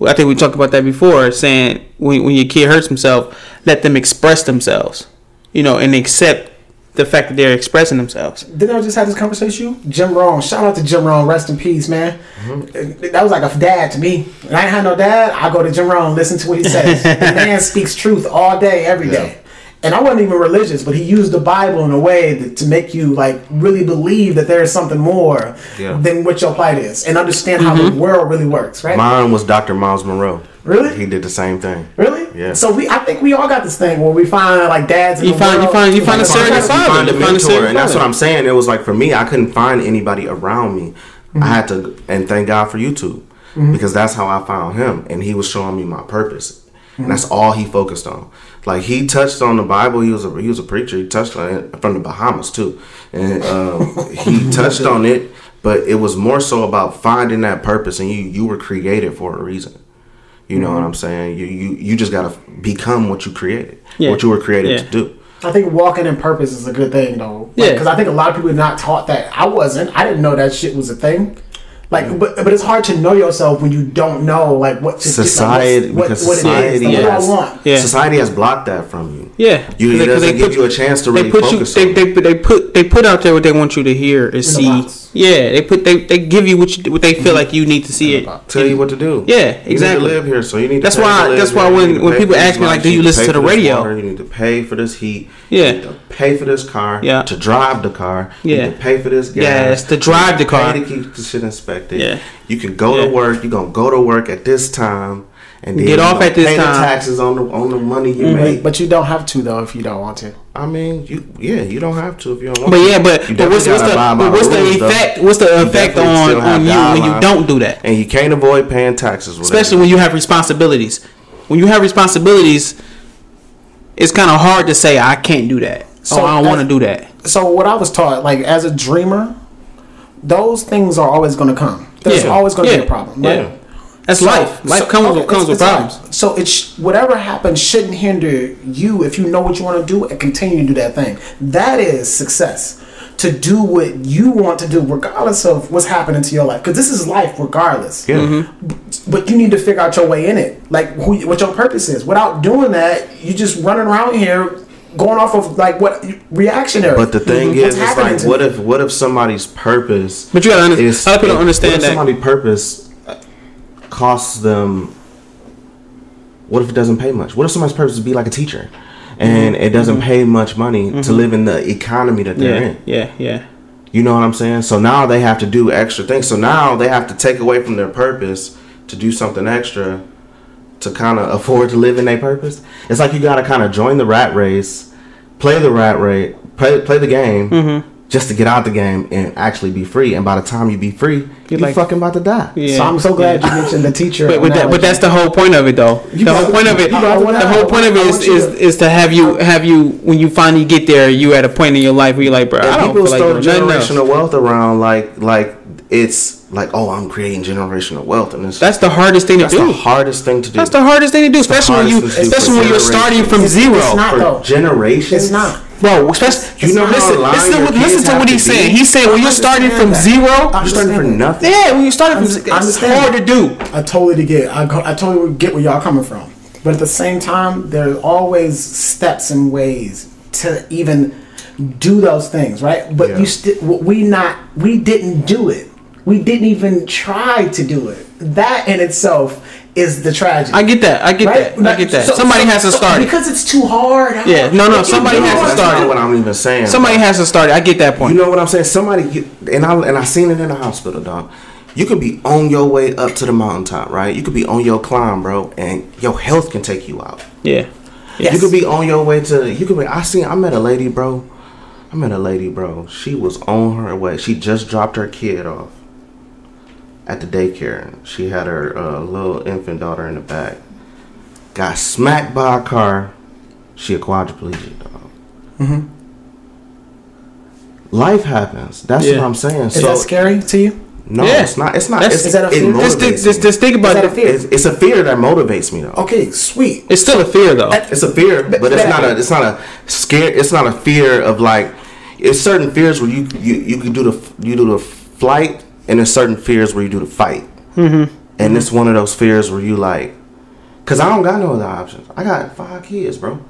Speaker 2: I think we talked about that before, saying when when your kid hurts himself, let them express themselves. You know, and accept the fact that they're expressing themselves.
Speaker 3: Didn't I just have this conversation with you? Jim Rohn. Shout out to Jim Rohn. Rest in peace, man.
Speaker 2: Mm-hmm.
Speaker 3: That was like a dad to me. And I ain't had no dad. I go to Jim Rohn, listen to what he says. the man speaks truth all day, every day. And I wasn't even religious, but he used the Bible in a way that, to make you like really believe that there is something more
Speaker 1: Yeah.
Speaker 3: than what your plight is, and understand how
Speaker 2: Mm-hmm.
Speaker 3: the world really works. Right?
Speaker 1: Mine was Dr. Myles Munroe.
Speaker 3: Really?
Speaker 1: He did the same thing.
Speaker 3: really?
Speaker 1: Yeah.
Speaker 3: So we, I think we all got this thing where we find like dads. In
Speaker 2: You
Speaker 3: the
Speaker 2: find- you find- you find a
Speaker 3: Like,
Speaker 2: surrogate
Speaker 3: sometimes-
Speaker 2: father.
Speaker 1: find a
Speaker 2: You find a
Speaker 1: mentor, and that's what I'm saying. It was like for me, I couldn't find anybody around me.
Speaker 2: Mm-hmm.
Speaker 1: I had to, and thank God for YouTube because that's how I found him, and he was showing me my purpose, and that's all he focused on. Like he touched on the Bible. He was a he was a preacher. He touched on it from the Bahamas too, and um, he touched on it. But it was more so about finding that purpose, and you you were created for a reason. You know what I'm saying? You you you just gotta become what you created,
Speaker 2: Yeah.
Speaker 1: what you were created
Speaker 2: Yeah.
Speaker 1: to do.
Speaker 3: I think walking in purpose is a good thing, though.
Speaker 2: Yeah.
Speaker 3: Because I think a lot of people are not taught that. I wasn't. I didn't know that shit was a thing. Like, but but it's hard to know yourself when you don't know like what to
Speaker 1: Society,
Speaker 3: like, what,
Speaker 1: because
Speaker 3: what, what
Speaker 1: society
Speaker 3: it is. Like, what
Speaker 1: has,
Speaker 3: I want?
Speaker 2: Yeah.
Speaker 1: society has blocked that from you.
Speaker 2: Yeah,
Speaker 1: You, it doesn't
Speaker 2: they
Speaker 1: give
Speaker 2: put-
Speaker 1: you a chance to
Speaker 2: they
Speaker 1: really
Speaker 2: put you
Speaker 1: focus
Speaker 2: they,
Speaker 1: on
Speaker 2: they,
Speaker 1: it.
Speaker 2: they put they put out there what they want you to hear and see yeah they put they, they give you what you, what they feel mm-hmm. like you need to see it
Speaker 1: Tell you what to do.
Speaker 2: Yeah,
Speaker 1: You need to
Speaker 2: exactly.
Speaker 1: live here, so you need.
Speaker 2: That's
Speaker 1: to pay
Speaker 2: why- that's why when-
Speaker 1: You
Speaker 2: when people ask me, like, do you
Speaker 1: need
Speaker 2: listen to the radio?
Speaker 1: water, You need to pay for this heat.
Speaker 2: Yeah.
Speaker 1: You need to pay for this car.
Speaker 2: Yeah.
Speaker 1: To drive the car. You
Speaker 2: Yeah.
Speaker 1: need to pay for this gas.
Speaker 2: Yes, to drive
Speaker 1: You
Speaker 2: the car.
Speaker 1: to keep the shit inspected.
Speaker 2: Yeah.
Speaker 1: You can go
Speaker 2: Yeah.
Speaker 1: to work. You're gonna go to work at this time. And then
Speaker 2: Get off
Speaker 1: gonna
Speaker 2: at this
Speaker 1: pay
Speaker 2: time.
Speaker 1: the taxes on the on the money you
Speaker 3: But,
Speaker 1: make.
Speaker 3: but you don't have to though if you don't want to.
Speaker 1: I mean, you yeah, you don't have to if you don't want
Speaker 2: but
Speaker 1: to.
Speaker 2: yeah but,
Speaker 1: You
Speaker 2: but what's, what's the
Speaker 1: gotta abide by
Speaker 2: but what's the
Speaker 1: rules, though.
Speaker 2: effect what's the effect on on you when you don't do that
Speaker 1: And you can't avoid paying taxes. with
Speaker 2: especially when you have responsibilities when you have responsibilities it's kind of hard to say I can't do that
Speaker 3: So
Speaker 2: oh I don't want to do that
Speaker 3: So what I was taught, like as a dreamer, those things are always going to come. There's
Speaker 2: Yeah.
Speaker 3: always going to
Speaker 2: Yeah.
Speaker 3: be a problem. Right?
Speaker 2: Yeah. That's
Speaker 3: So-
Speaker 2: life. Life
Speaker 3: so-
Speaker 2: comes
Speaker 3: okay,
Speaker 2: with, comes
Speaker 3: it's-
Speaker 2: with
Speaker 3: it's
Speaker 2: problems.
Speaker 3: life. So it's whatever happens shouldn't hinder you if you know what you want to do and continue to do that thing. That is success. To do what you want to do, regardless of what's happening to your life, because this is life, regardless.
Speaker 1: Yeah.
Speaker 2: Mm-hmm.
Speaker 3: But you need to figure out your way in it, like who, what your purpose is. Without doing that, you're just running around here, going off of like what reactionary.
Speaker 1: But the thing
Speaker 3: What's
Speaker 1: is, it's like, what if what if somebody's purpose?
Speaker 2: But you gotta under-
Speaker 1: is-
Speaker 2: a lot of people don't
Speaker 1: what
Speaker 2: understand
Speaker 1: if
Speaker 2: that.
Speaker 1: Somebody's purpose costs them. What if it doesn't pay much? What if somebody's purpose is to be like a teacher, and mm-hmm. it doesn't mm-hmm. pay much money to mm-hmm. live in the economy that they're
Speaker 2: Yeah,
Speaker 1: in?
Speaker 2: yeah, yeah.
Speaker 1: You know what I'm saying? So now they have to do extra things. So now they have to take away from their purpose to do something extra to kind of afford to live in their purpose. It's like you got to kind of join the rat race, play the rat race, play play the game,
Speaker 2: Mm-hmm.
Speaker 1: Just to get out the game and actually be free. And by the time you be free, you're,
Speaker 2: like-
Speaker 1: fucking about to die.
Speaker 2: Yeah.
Speaker 3: So I'm so glad you mentioned the teacher.
Speaker 2: But, but, that, but that's the whole point of it, though. the whole point of it,
Speaker 3: you got one
Speaker 2: the whole point of it
Speaker 3: I
Speaker 2: is, is,
Speaker 3: to-
Speaker 2: have you have you when you finally get there, you at a point in your life where you're like, bro, I
Speaker 1: And
Speaker 2: don't
Speaker 1: people
Speaker 2: feel like
Speaker 1: throw
Speaker 2: doing nothing else.
Speaker 1: generational wealth around like like it's like oh I'm creating generational wealth and it's
Speaker 2: That's the hardest thing to do.
Speaker 1: that's the hardest thing to do.
Speaker 2: That's the hardest thing to do, especially when you,
Speaker 1: hardest thing to do
Speaker 2: especially
Speaker 1: for
Speaker 2: when you're starting from
Speaker 3: It's-
Speaker 2: zero,
Speaker 3: it's not-
Speaker 1: for
Speaker 3: though.
Speaker 1: generations.
Speaker 3: It's not.
Speaker 2: Bro. Especially
Speaker 1: You know
Speaker 2: listen, listen, listen to what he's saying. He's saying when you're starting from
Speaker 3: understand
Speaker 2: zero,
Speaker 3: that.
Speaker 1: You're starting
Speaker 3: that.
Speaker 1: nothing.
Speaker 2: yeah, when you're starting from zero, it's hard to
Speaker 3: that.
Speaker 2: do.
Speaker 3: I totally get. I, I totally get where y'all coming from. But at the same time, there's always steps and ways to even do those things, right? But
Speaker 1: Yeah.
Speaker 3: you still, we not, we didn't do it. We didn't even try to do it. That in itself is the tragedy.
Speaker 2: I get that. I get
Speaker 3: right?
Speaker 2: that. I get that.
Speaker 3: So-
Speaker 2: somebody
Speaker 3: so-
Speaker 2: has to
Speaker 3: so
Speaker 2: start. it.
Speaker 3: because it's too hard.
Speaker 2: Yeah, no, no, somebody has to.
Speaker 1: That's
Speaker 2: start it.
Speaker 1: what I'm even saying.
Speaker 2: Somebody
Speaker 1: bro.
Speaker 2: has to start. it. I get that point.
Speaker 1: You know what I'm saying? Somebody, and I and I seen it in the hospital, dog. You could be on your way up to the mountaintop, right? You could be on your climb, bro, and your health can take you out.
Speaker 2: yeah.
Speaker 3: Yes.
Speaker 1: You could be on your way to. You could be. I seen. I met a lady, bro. I met a lady, bro. She was on her way. She just dropped her kid off at the daycare. She had her uh, little infant daughter in the back. Got smacked by a car. She a quadriplegic, dog.
Speaker 3: Mm-hmm.
Speaker 1: Life happens. That's
Speaker 2: Yeah.
Speaker 1: what I'm saying.
Speaker 3: Is
Speaker 1: so
Speaker 3: that scary to you?
Speaker 1: no,
Speaker 2: Yeah.
Speaker 1: it's not. It's not.
Speaker 2: That's-
Speaker 1: It's,
Speaker 3: is that a
Speaker 1: it
Speaker 3: fear?
Speaker 2: Just,
Speaker 1: motivates
Speaker 2: just, just, just think about
Speaker 3: Is that a
Speaker 2: it.
Speaker 3: fear?
Speaker 1: It's, it's a fear that motivates me, though.
Speaker 3: Okay, sweet.
Speaker 2: It's still a fear, though.
Speaker 1: It's a fear, but it's not a. It's not a scare. It's not a fear of like. It's certain fears where you you you can do the you do the flight, and there's certain fears where you do the fight. Mm-hmm. And it's one of those fears where you like, cause I don't got no other options. I got five kids, bro.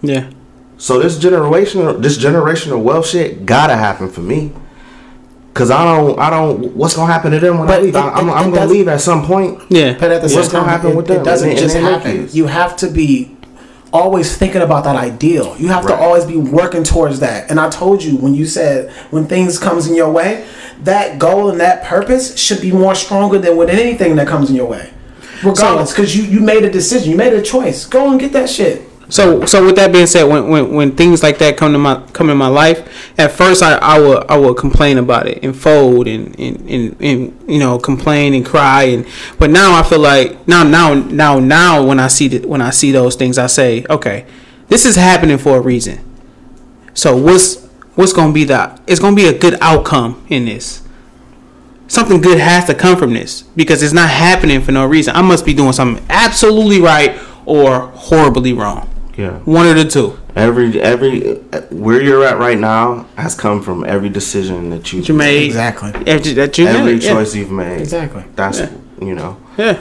Speaker 2: Yeah.
Speaker 1: So this generational this generational wealth shit gotta happen for me. Cause I don't I don't what's gonna happen to them when I leave?
Speaker 3: It,
Speaker 1: I, I'm,
Speaker 3: it-
Speaker 1: I'm
Speaker 3: it
Speaker 1: gonna leave at some point.
Speaker 2: Yeah.
Speaker 3: But at the same
Speaker 1: What's gonna happen
Speaker 3: it,
Speaker 1: with
Speaker 3: it doesn't
Speaker 1: And
Speaker 3: just
Speaker 1: and
Speaker 3: happen. You have to be always thinking about that ideal. You have to always be working towards that. And I told you when you said when things comes in your way, that goal and that purpose should be more stronger than with anything that comes in your way. Regardless, because you, you made a decision, you made a choice. Go and get that shit.
Speaker 2: So, so with that being said, when, when, when things like that come to my come in my life, at first I, I will I will complain about it and fold and, and, and, and you know complain and cry and but now I feel like now now now now when I see the, when I see those things I say okay this is happening for a reason. So what's what's gonna be the it's gonna be a good outcome in this. Something good has to come from this because it's not happening for no reason. I must be doing something absolutely right or horribly wrong.
Speaker 1: Yeah.
Speaker 2: One of the two.
Speaker 1: Every every where you're at right now has come from every decision that you
Speaker 2: you made.
Speaker 3: Exactly.
Speaker 2: Every, that you
Speaker 1: every
Speaker 2: made. yeah.
Speaker 1: choice you've made.
Speaker 3: Exactly.
Speaker 1: That's
Speaker 2: Yeah.
Speaker 1: you know
Speaker 2: Yeah.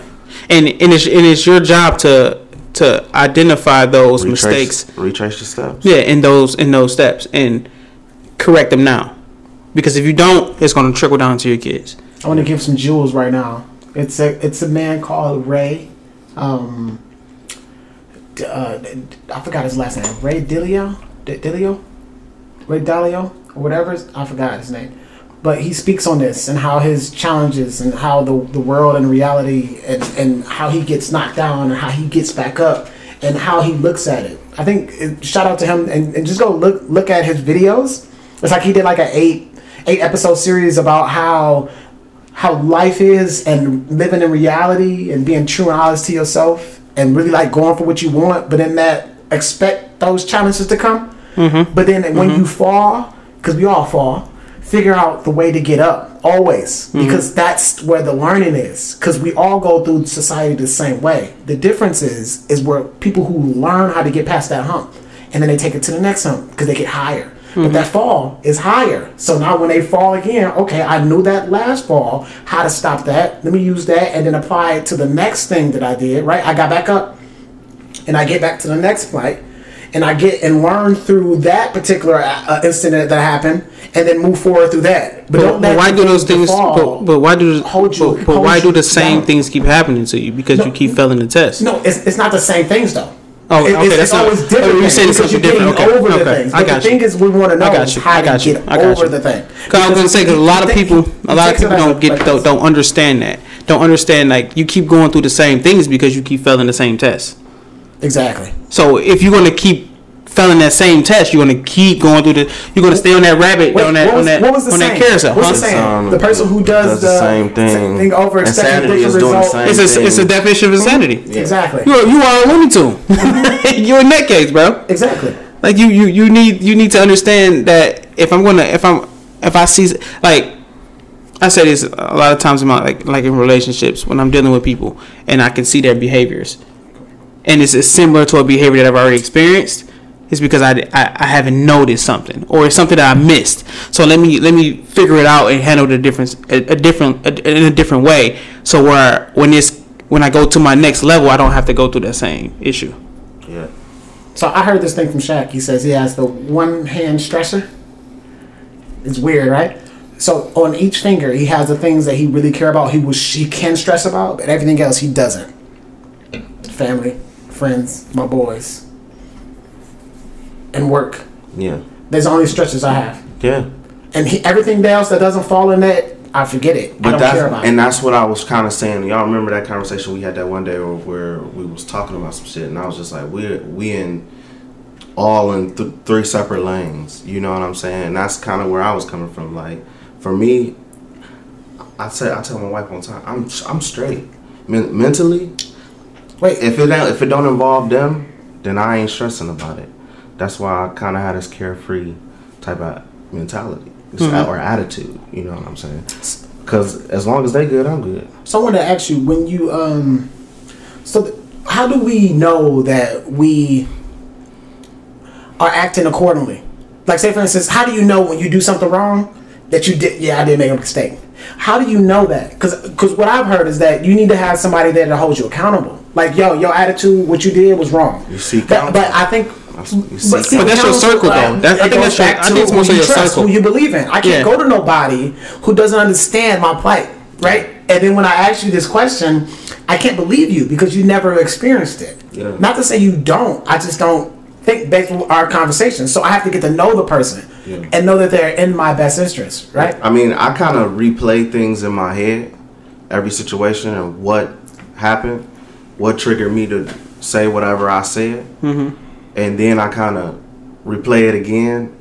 Speaker 2: And and it's and it's your job to to identify those
Speaker 1: retrace,
Speaker 2: mistakes.
Speaker 1: Retrace your steps.
Speaker 2: Yeah, in those in those steps and correct them now. Because if you don't, it's gonna trickle down to your kids.
Speaker 3: I want to give some jewels right now. It's a it's a man called Ray. Um, d- uh, I forgot his last name. Ray Dalio, D- Dalio, Ray Dalio, or whatever. I forgot his name. But he speaks on this and how his challenges and how the the world and reality and and how he gets knocked down and how he gets back up and how he looks at it. I think shout out to him and, and just go look look at his videos. It's like he did like an eight eight episode series about how how life is and living in reality and being true and honest to yourself and really like going for what you want, but in that expect those challenges to come. Mm-hmm. But then when mm-hmm. you fall, because we all fall, figure out the way to get up always. Mm-hmm. Because that's where the learning is. Because we all go through society the same way. The difference is is where people who learn how to get past that hump and then they take it to the next hump because they get higher but that fall is higher so now when they fall again okay i knew that last fall how to stop that let me use that and then apply it to the next thing that i did right i got back up and I get back to the next flight, and I get and learn through that particular uh, incident that happened, and then move forward through that.
Speaker 2: But,
Speaker 3: don't
Speaker 2: but why do those things?
Speaker 3: fall
Speaker 2: But, but why do?
Speaker 3: hold you-
Speaker 2: but, but
Speaker 3: hold
Speaker 2: why do the same
Speaker 3: down.
Speaker 2: things keep happening to you? Because you keep failing the test.
Speaker 3: No, it's, it's not the same things though.
Speaker 2: Oh,
Speaker 3: It-
Speaker 2: okay,
Speaker 3: it's,
Speaker 2: that's
Speaker 3: it's always different.
Speaker 2: you're saying
Speaker 3: because
Speaker 2: something different. Okay,
Speaker 3: over the
Speaker 2: okay,
Speaker 3: things.
Speaker 2: I got
Speaker 3: the
Speaker 2: you.
Speaker 3: thing is, we want to know
Speaker 2: I got you.
Speaker 3: how
Speaker 2: I got
Speaker 3: to
Speaker 2: you.
Speaker 3: get
Speaker 2: I got
Speaker 3: over
Speaker 2: you.
Speaker 3: the thing.
Speaker 2: Cause I was gonna say, cause a lot of people, a lot of people don't get, don't, don't understand that. Don't understand like you keep going through the same things because you keep failing the same test.
Speaker 3: Exactly.
Speaker 2: So if you're gonna keep failing that same test, you're gonna keep going through the. You're gonna stay on that rabbit,
Speaker 3: Wait,
Speaker 2: on that,
Speaker 3: what
Speaker 2: on
Speaker 3: was,
Speaker 2: that,
Speaker 3: what was the
Speaker 2: on
Speaker 3: saying?
Speaker 2: that carousel.
Speaker 3: What's
Speaker 2: huh?
Speaker 3: the saying?
Speaker 1: Um,
Speaker 3: the person who does,
Speaker 1: the same thing.
Speaker 3: thing over expecting
Speaker 1: Insanity
Speaker 3: different
Speaker 1: is doing the
Speaker 3: results.
Speaker 1: same
Speaker 2: It's a, it's a
Speaker 1: thing.
Speaker 2: definition of insanity.
Speaker 3: Exactly.
Speaker 2: You are, you are a Looney Tune. you're in that case, bro.
Speaker 3: Exactly.
Speaker 2: Like you, you, you need you need to understand that if I'm gonna if I'm if I see like I say this a lot of times in my like like in relationships when I'm dealing with people and I can see their behaviors and it's, it's similar to a behavior that I've already experienced. It's because I, I, I haven't noticed something or it's something that I missed. So let me let me figure it out and handle the difference a, a different a, in a different way. So where when it's when I go to my next level, I don't have to go through that same issue.
Speaker 1: Yeah.
Speaker 3: So I heard this thing from Shaq. He says he has the one hand stressor. It's weird, right? So on each finger, he has the things that he really care about. He was he can stress about, but everything else he doesn't. Family, friends, my boys, and work.
Speaker 1: Yeah.
Speaker 3: There's only stresses I have,
Speaker 1: Yeah.
Speaker 3: and he, everything else that doesn't fall in that, I forget it. I
Speaker 1: But
Speaker 3: don't
Speaker 1: that's and
Speaker 3: it.
Speaker 1: that's what I was kind of saying. Y'all remember that conversation we had that one day where, where we was talking about some shit, and I was just like, we're we in all in th- three separate lanes. You know what I'm saying? And that's kind of where I was coming from. Like for me, I say I tell my wife all the time, I'm I'm straight Men- mentally.
Speaker 3: Wait,
Speaker 1: If it don't, if it don't involve them, then I ain't stressing about it. That's why I kind of had this carefree type of mentality
Speaker 3: Mm-hmm.
Speaker 1: or attitude. You know what I'm saying? Because as long as they good, I'm good.
Speaker 3: So I want to ask you when you um, so th- how do we know that we are acting accordingly? Like say for instance, how do you know when you do something wrong that you did? Yeah, I did make a mistake. How do you know that? Because because what I've heard is that you need to have somebody there to hold you accountable. Like yo, your attitude, what you did was wrong.
Speaker 1: You see,
Speaker 3: But, but I think.
Speaker 1: That's- you seek
Speaker 3: see,
Speaker 2: But that's your
Speaker 3: counsel,
Speaker 2: circle, though.
Speaker 3: uh,
Speaker 2: That- I think that's your-
Speaker 3: back
Speaker 2: I
Speaker 3: to
Speaker 2: think it's
Speaker 3: who
Speaker 2: mostly
Speaker 3: you
Speaker 2: your
Speaker 3: trust,
Speaker 2: circle.
Speaker 3: Who you believe in. I can't
Speaker 2: Yeah.
Speaker 3: go to nobody who doesn't understand my plight, right? And then when I ask you this question, I can't believe you because you never experienced it.
Speaker 1: Yeah.
Speaker 3: Not to say you don't. I just don't think based on our conversation. So I have to get to know the person
Speaker 1: Yeah.
Speaker 3: and know that they're in my best interest, right?
Speaker 1: I mean, I kind of replay things in my head, every situation and what happened, what triggered me to say whatever I said, mm-hmm. And then I kind of replay it again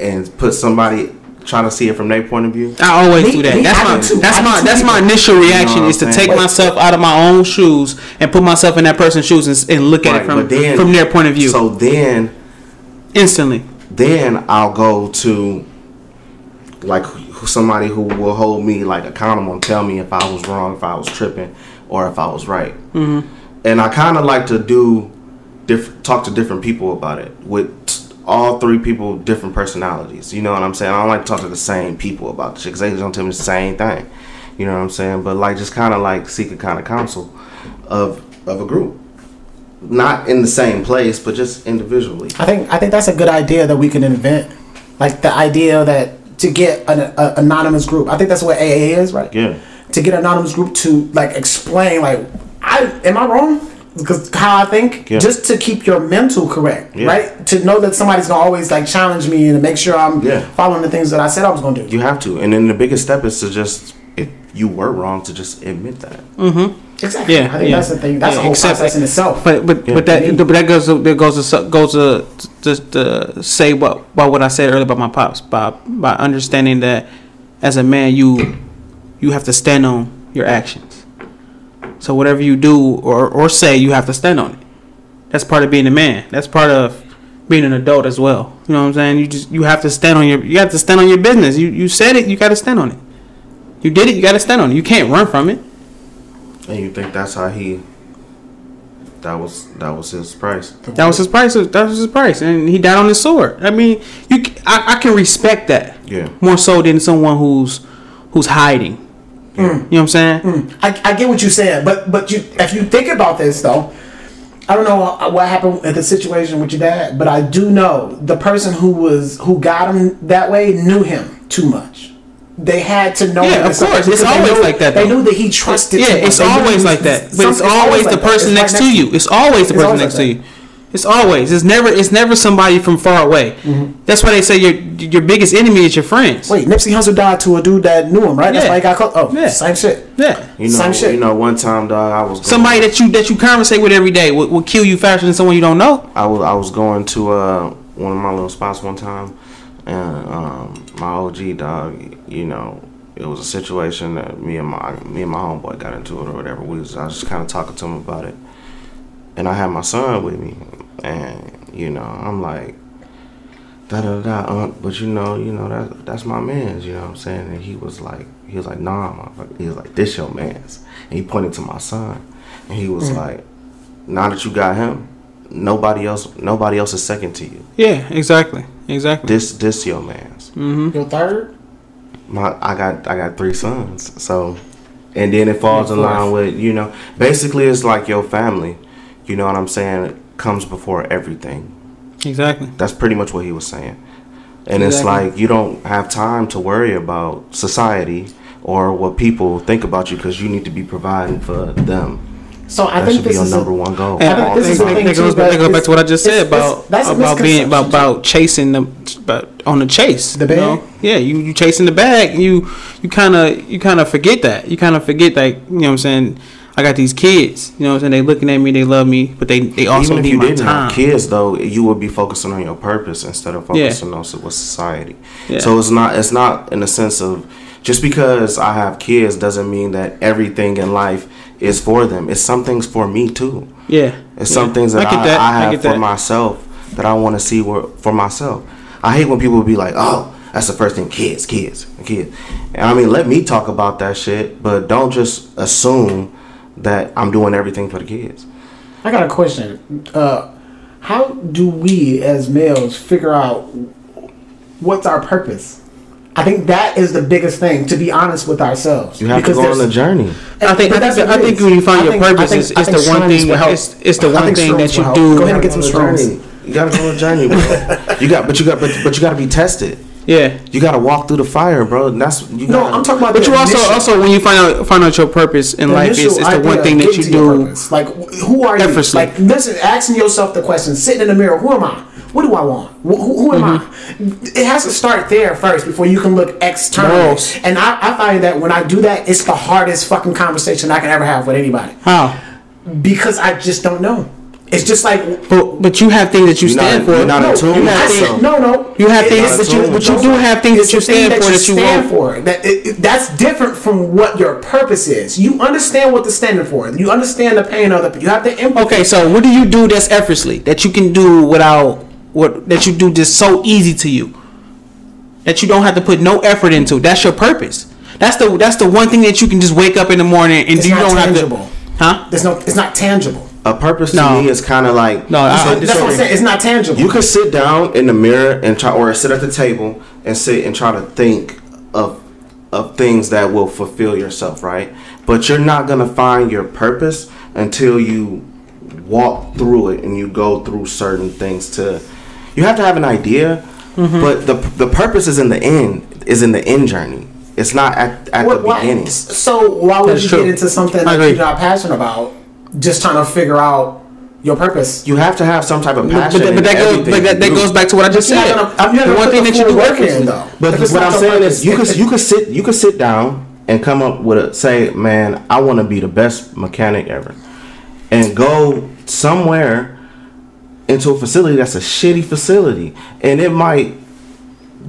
Speaker 1: and put somebody trying to see it from their point of view.
Speaker 2: I always
Speaker 3: Me-
Speaker 2: do that.
Speaker 3: me,
Speaker 2: That's my
Speaker 3: do
Speaker 2: that's
Speaker 3: I do
Speaker 2: my that's my initial reaction
Speaker 1: what
Speaker 2: is to
Speaker 1: I'm
Speaker 2: take
Speaker 1: saying?
Speaker 2: myself out of my own shoes and put myself in that person's shoes and, and look at it from
Speaker 1: then-
Speaker 2: from their point of view
Speaker 1: So then,
Speaker 2: instantly.
Speaker 1: then I'll go to like somebody who will hold me like accountable and tell me if I was wrong, if I was tripping, or if I was right. Mm-hmm. And I kind of like to do different, talk to different people about it with all three people different personalities. You know what I'm saying? I don't like to talk to the same people about the shit because they just don't tell me the same thing. You know what I'm saying? But like just kind of like seek a kind of counsel of of a group, not in the same place, but just individually.
Speaker 3: I think I think that's a good idea that we can invent, like the idea that to get an a, anonymous group. I think that's what AA is, right?
Speaker 1: Yeah.
Speaker 3: To get an anonymous group to like explain, like, I am I wrong? Because how I think,
Speaker 1: Yeah.
Speaker 3: just to keep your mental correct,
Speaker 1: Yeah.
Speaker 3: right? To know that somebody's gonna always like challenge me and to make sure I'm
Speaker 1: Yeah.
Speaker 3: following the things that I said I was gonna do.
Speaker 1: You have to, and then the biggest step is to just, if you were wrong, to just admit that. Mm-hmm.
Speaker 3: Exactly.
Speaker 2: Yeah,
Speaker 3: I think
Speaker 2: yeah.
Speaker 3: that's the thing. That's
Speaker 2: Yeah,
Speaker 3: a whole
Speaker 2: accept
Speaker 3: process in itself.
Speaker 2: But but
Speaker 1: Yeah.
Speaker 2: but that but that goes that goes to goes to just to say what about what I said earlier about my pops by by understanding that as a man you you have to stand on your actions. So whatever you do or or say, you have to stand on it. That's part of being a man. That's part of being an adult as well. You know what I'm saying? You just you have to stand on your you have to stand on your business. You you said it, you got to stand on it. You did it, you got to stand on it. You can't run from it.
Speaker 1: And you think that's how he? That was that was his price.
Speaker 2: That was his price. That was his price, and he died on his sword. I mean, you I can respect that
Speaker 1: Yeah.
Speaker 2: more so than someone who's who's hiding. You know what I'm saying? Mm. Mm.
Speaker 3: I, I get what you're saying, but but you if you think about this though, I don't know what happened in the situation with your dad, but I do know the person who was who got him that way knew him too much. They had to know.
Speaker 2: Yeah,
Speaker 3: him
Speaker 2: of course. It's always
Speaker 3: knew-
Speaker 2: like that,
Speaker 3: They knew that he trusted.
Speaker 2: Yeah, it's always like that. But it's always the person next to you. It's always the person next to you. It's always. It's never. It's never somebody from far away. That's why they say your your biggest enemy is your friends.
Speaker 3: Wait, Nipsey Hussle died to a dude that knew him, right? That's
Speaker 2: Yeah.
Speaker 3: why he got caught. Oh,
Speaker 2: Yeah.
Speaker 3: same shit.
Speaker 2: Yeah.
Speaker 1: You know,
Speaker 3: Same shit.
Speaker 1: you know, one time, dog, I was going,
Speaker 2: Somebody that you that you conversate with every day will, will kill you faster than someone you don't know.
Speaker 1: I was I was going to uh one of my little spots one time, and um my OG dog, you know, it was a situation that me and my me and my homeboy got into it or whatever. We was I was just kind of talking to him about it, and I had my son with me, and you know, I'm like. Da da da, uh, but you know, you know that that's my man's. You know what I'm saying? And he was like, he was like, nah, motherfucker. He was like, this your man's. And he pointed to my son, and he was like, now that you got him, nobody else nobody else is second to you.
Speaker 2: Yeah, exactly, exactly.
Speaker 1: This this your man's.
Speaker 3: Your third?
Speaker 1: My I got I got three sons. So and then it falls in line with, you know, basically it's like your family. You know what I'm saying? It comes before everything.
Speaker 2: Exactly.
Speaker 1: That's pretty much what he was saying. And it's like you don't have time to worry about society or what people think about you because you need to be providing for them.
Speaker 3: So I
Speaker 1: That
Speaker 3: think
Speaker 1: should be your
Speaker 3: is a-
Speaker 1: number one goal.
Speaker 2: And
Speaker 3: think
Speaker 2: I
Speaker 3: this
Speaker 2: think
Speaker 3: is the
Speaker 2: that,
Speaker 3: thing,
Speaker 2: that
Speaker 3: too,
Speaker 2: goes back,
Speaker 3: that
Speaker 2: that goes back to what I just said
Speaker 3: it's- it's-
Speaker 2: about
Speaker 3: that's
Speaker 2: about being about, about chasing the about on the chase.
Speaker 3: The
Speaker 2: you know?
Speaker 3: bag?
Speaker 2: Yeah, you you chasing the bag. You you kind of you kind of forget that. You kind of forget that. you know what I'm saying. I got these kids. You know what I'm saying. They looking at me. They love me, but they they also
Speaker 1: Even if
Speaker 2: need
Speaker 1: you
Speaker 2: my
Speaker 1: didn't
Speaker 2: time.
Speaker 1: have kids, though, you would be focusing on your purpose instead of focusing on so- with society.
Speaker 2: Yeah.
Speaker 1: So it's not it's not in the sense of just because I have kids doesn't mean that everything in life is for them. It's some things for me too.
Speaker 2: Yeah,
Speaker 1: It's
Speaker 2: yeah.
Speaker 1: some things that I,
Speaker 2: get that.
Speaker 1: I have
Speaker 2: get
Speaker 1: for
Speaker 2: that.
Speaker 1: myself that I want to see for myself. I hate when people be like, "Oh, that's the first thing, kids, kids, kids." And I mean, let me talk about that shit, but don't just assume that I'm doing everything for the kids.
Speaker 3: I got a question. Uh, how do we as males figure out what's our purpose? I think that is the biggest thing. To be honest with ourselves,
Speaker 1: You have to go on
Speaker 3: there's-
Speaker 1: the journey.
Speaker 2: I think
Speaker 3: But
Speaker 2: I
Speaker 3: that's
Speaker 2: think, I think when you find
Speaker 3: I
Speaker 2: your
Speaker 3: think-
Speaker 2: purpose,
Speaker 3: think-
Speaker 2: it's, it's the one thing.
Speaker 3: help.
Speaker 2: It's, it's the
Speaker 3: I
Speaker 2: one thing that you do.
Speaker 3: Go ahead and get some
Speaker 1: You gotta go on a journey. You gotta go on a journey, bro. you got, but you got, but, but you got to be tested.
Speaker 2: Yeah,
Speaker 1: You got to walk through the fire, bro. And that's you.
Speaker 3: No,
Speaker 1: gotta-
Speaker 3: I'm talking about.
Speaker 2: but
Speaker 3: the
Speaker 2: you also
Speaker 3: initial-
Speaker 2: also when you find out find out your purpose in
Speaker 3: the
Speaker 2: life, it's,
Speaker 3: initial
Speaker 2: it's the one thing that you do.
Speaker 3: purpose. Like, who are you?
Speaker 2: effortlessly.
Speaker 3: Like, listen, asking yourself the question, sitting in the mirror, who am I? What do I want? Wh- Who, who am
Speaker 2: Mm-hmm.
Speaker 3: I? It has to start there first before you can look external.
Speaker 2: Morals.
Speaker 3: And I, I find that when I do that, it's the hardest fucking conversation I can ever have with anybody
Speaker 2: How?
Speaker 3: because I just don't know. It's just like
Speaker 2: But but you have things that you stand
Speaker 1: not-
Speaker 2: for.
Speaker 1: you're not
Speaker 3: no,
Speaker 1: in tune
Speaker 3: you have things- no, no.
Speaker 2: You have things that you- but you do have things that you
Speaker 3: the thing
Speaker 2: stand for that you
Speaker 3: stand for. That it, it- that's different from what your purpose is. You understand what the standing for. You understand the pain of the. You have to empathy.
Speaker 2: Okay, so what do you do that's effortlessly that you can do without what that you do just so easy to you that you don't have to put no effort into? That's your purpose. That's the that's the one thing that you can just wake up in the morning and
Speaker 3: It's
Speaker 2: you
Speaker 3: not
Speaker 2: don't
Speaker 3: tangible.
Speaker 2: have to. Huh?
Speaker 3: There's no. It's not tangible.
Speaker 1: A purpose to me is kind of like
Speaker 2: No, I-
Speaker 1: said-
Speaker 2: I
Speaker 3: That's what I'm saying. It's not tangible.
Speaker 1: You could sit down in the mirror and try, or sit at the table and sit and try to think of of things that will fulfill yourself, right? But you're not gonna find your purpose until you walk through it and you go through certain things. To you have to have an idea,
Speaker 2: Mm-hmm.
Speaker 1: but the the purpose is in the end. Is in the end journey. It's not at at
Speaker 3: What-
Speaker 1: the
Speaker 3: why-
Speaker 1: beginning.
Speaker 3: So why would
Speaker 2: That's
Speaker 3: you
Speaker 2: true.
Speaker 3: get into something that you're not passionate about? Just trying to figure out your purpose.
Speaker 1: You have to have some type of passion.
Speaker 2: but, but
Speaker 1: in
Speaker 2: that goes but that, that goes back to what I just
Speaker 3: You're
Speaker 2: said.
Speaker 3: gonna- I'm
Speaker 2: the one thing
Speaker 3: the
Speaker 2: that you
Speaker 3: full
Speaker 2: do
Speaker 3: work in,
Speaker 2: effortlessly.
Speaker 3: though.
Speaker 1: But
Speaker 3: If
Speaker 1: what I'm saying
Speaker 3: purpose,
Speaker 1: is, you could you could sit you could sit down and come up with a say, man, I want to be the best mechanic ever, and go somewhere into a facility that's a shitty facility, and it might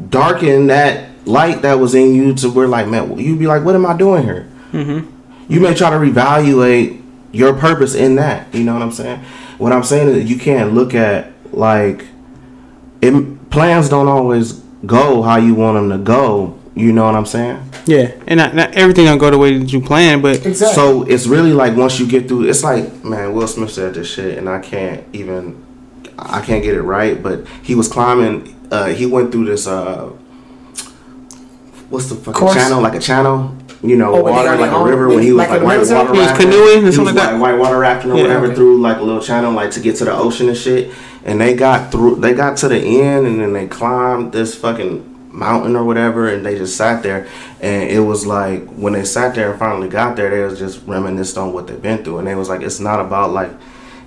Speaker 1: darken that light that was in you to where like, man, you'd be like, what am I doing here? Mm-hmm. You may try to reevaluate your purpose in that. You know what I'm saying? What I'm saying is, you can't look at like it plans don't always go how you want them to go. You know what I'm saying?
Speaker 2: Yeah, and not, not everything don't go the way that you plan, but
Speaker 3: Exactly.
Speaker 1: So it's really like once you get through, it's like man, Will Smith said this shit, and I can't even, I can't get it right. But he was climbing. Uh, he went through this. Uh, what's the fucking
Speaker 3: Course?
Speaker 1: channel? Like a channel, you know,
Speaker 3: Oh,
Speaker 1: water, like a river. When he was
Speaker 3: like
Speaker 1: like, white water
Speaker 2: He was
Speaker 1: rafting.
Speaker 2: canoeing and
Speaker 1: He
Speaker 2: something
Speaker 1: was
Speaker 2: like that?
Speaker 1: white water rafting or
Speaker 2: Yeah,
Speaker 1: whatever
Speaker 3: okay.
Speaker 1: through like a little channel, like to get to the ocean and shit. And they got through. They got to the end, and then they climbed this fucking mountain or whatever, and they just sat there. And it was like when they sat there and finally got there, they was just reminisced on what they've been through, and they was like, it's not about like,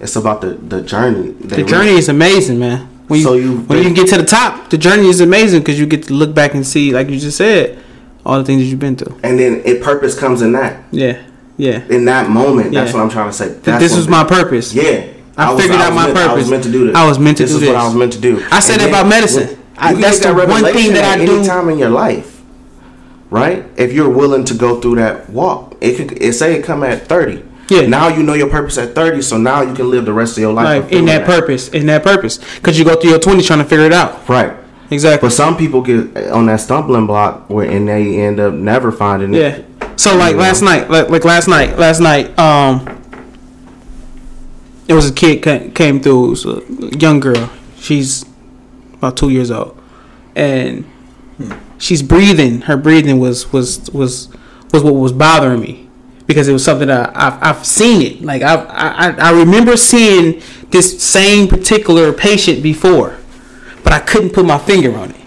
Speaker 1: it's about the the journey. They
Speaker 2: the
Speaker 1: really-
Speaker 2: journey is amazing, man. When you,
Speaker 1: So you-
Speaker 2: when you get to the top, the journey is amazing because you get to look back and see, like you just said, all the things that you've been through.
Speaker 1: and then it purpose comes in that
Speaker 2: Yeah, yeah.
Speaker 1: in that moment. That's
Speaker 2: Yeah.
Speaker 1: what I'm trying to say.
Speaker 2: That
Speaker 1: That's
Speaker 2: this was my purpose.
Speaker 1: Yeah.
Speaker 2: I
Speaker 1: was-
Speaker 2: figured out my
Speaker 1: meant- I was meant to do this.
Speaker 2: I was meant to
Speaker 1: this
Speaker 2: do this.
Speaker 1: This is what. I was meant to do.
Speaker 2: I said that about medicine. I- that's
Speaker 1: that
Speaker 2: the one thing that
Speaker 1: at
Speaker 2: I
Speaker 1: any time in your life, right? If you're willing to go through that walk, it could it say it come at thirty.
Speaker 2: Yeah.
Speaker 1: Now you know your purpose at thirty, so now you can live the rest of your life
Speaker 2: in
Speaker 1: fulfilling
Speaker 2: that purpose, in that purpose, because you go through your twenties trying to figure it out.
Speaker 1: Right.
Speaker 2: Exactly.
Speaker 1: But some people get on that stumbling block where and they end up never finding
Speaker 2: Yeah.
Speaker 1: it.
Speaker 2: So like last night, like, like last night, last night, um, it was a kid ca- came through. It was a young girl. She's about two years old, and she's breathing. Her breathing was was was was what was bothering me because it was something that I've, I've seen it. Like I, I I remember seeing this same particular patient before, but I couldn't put my finger on it.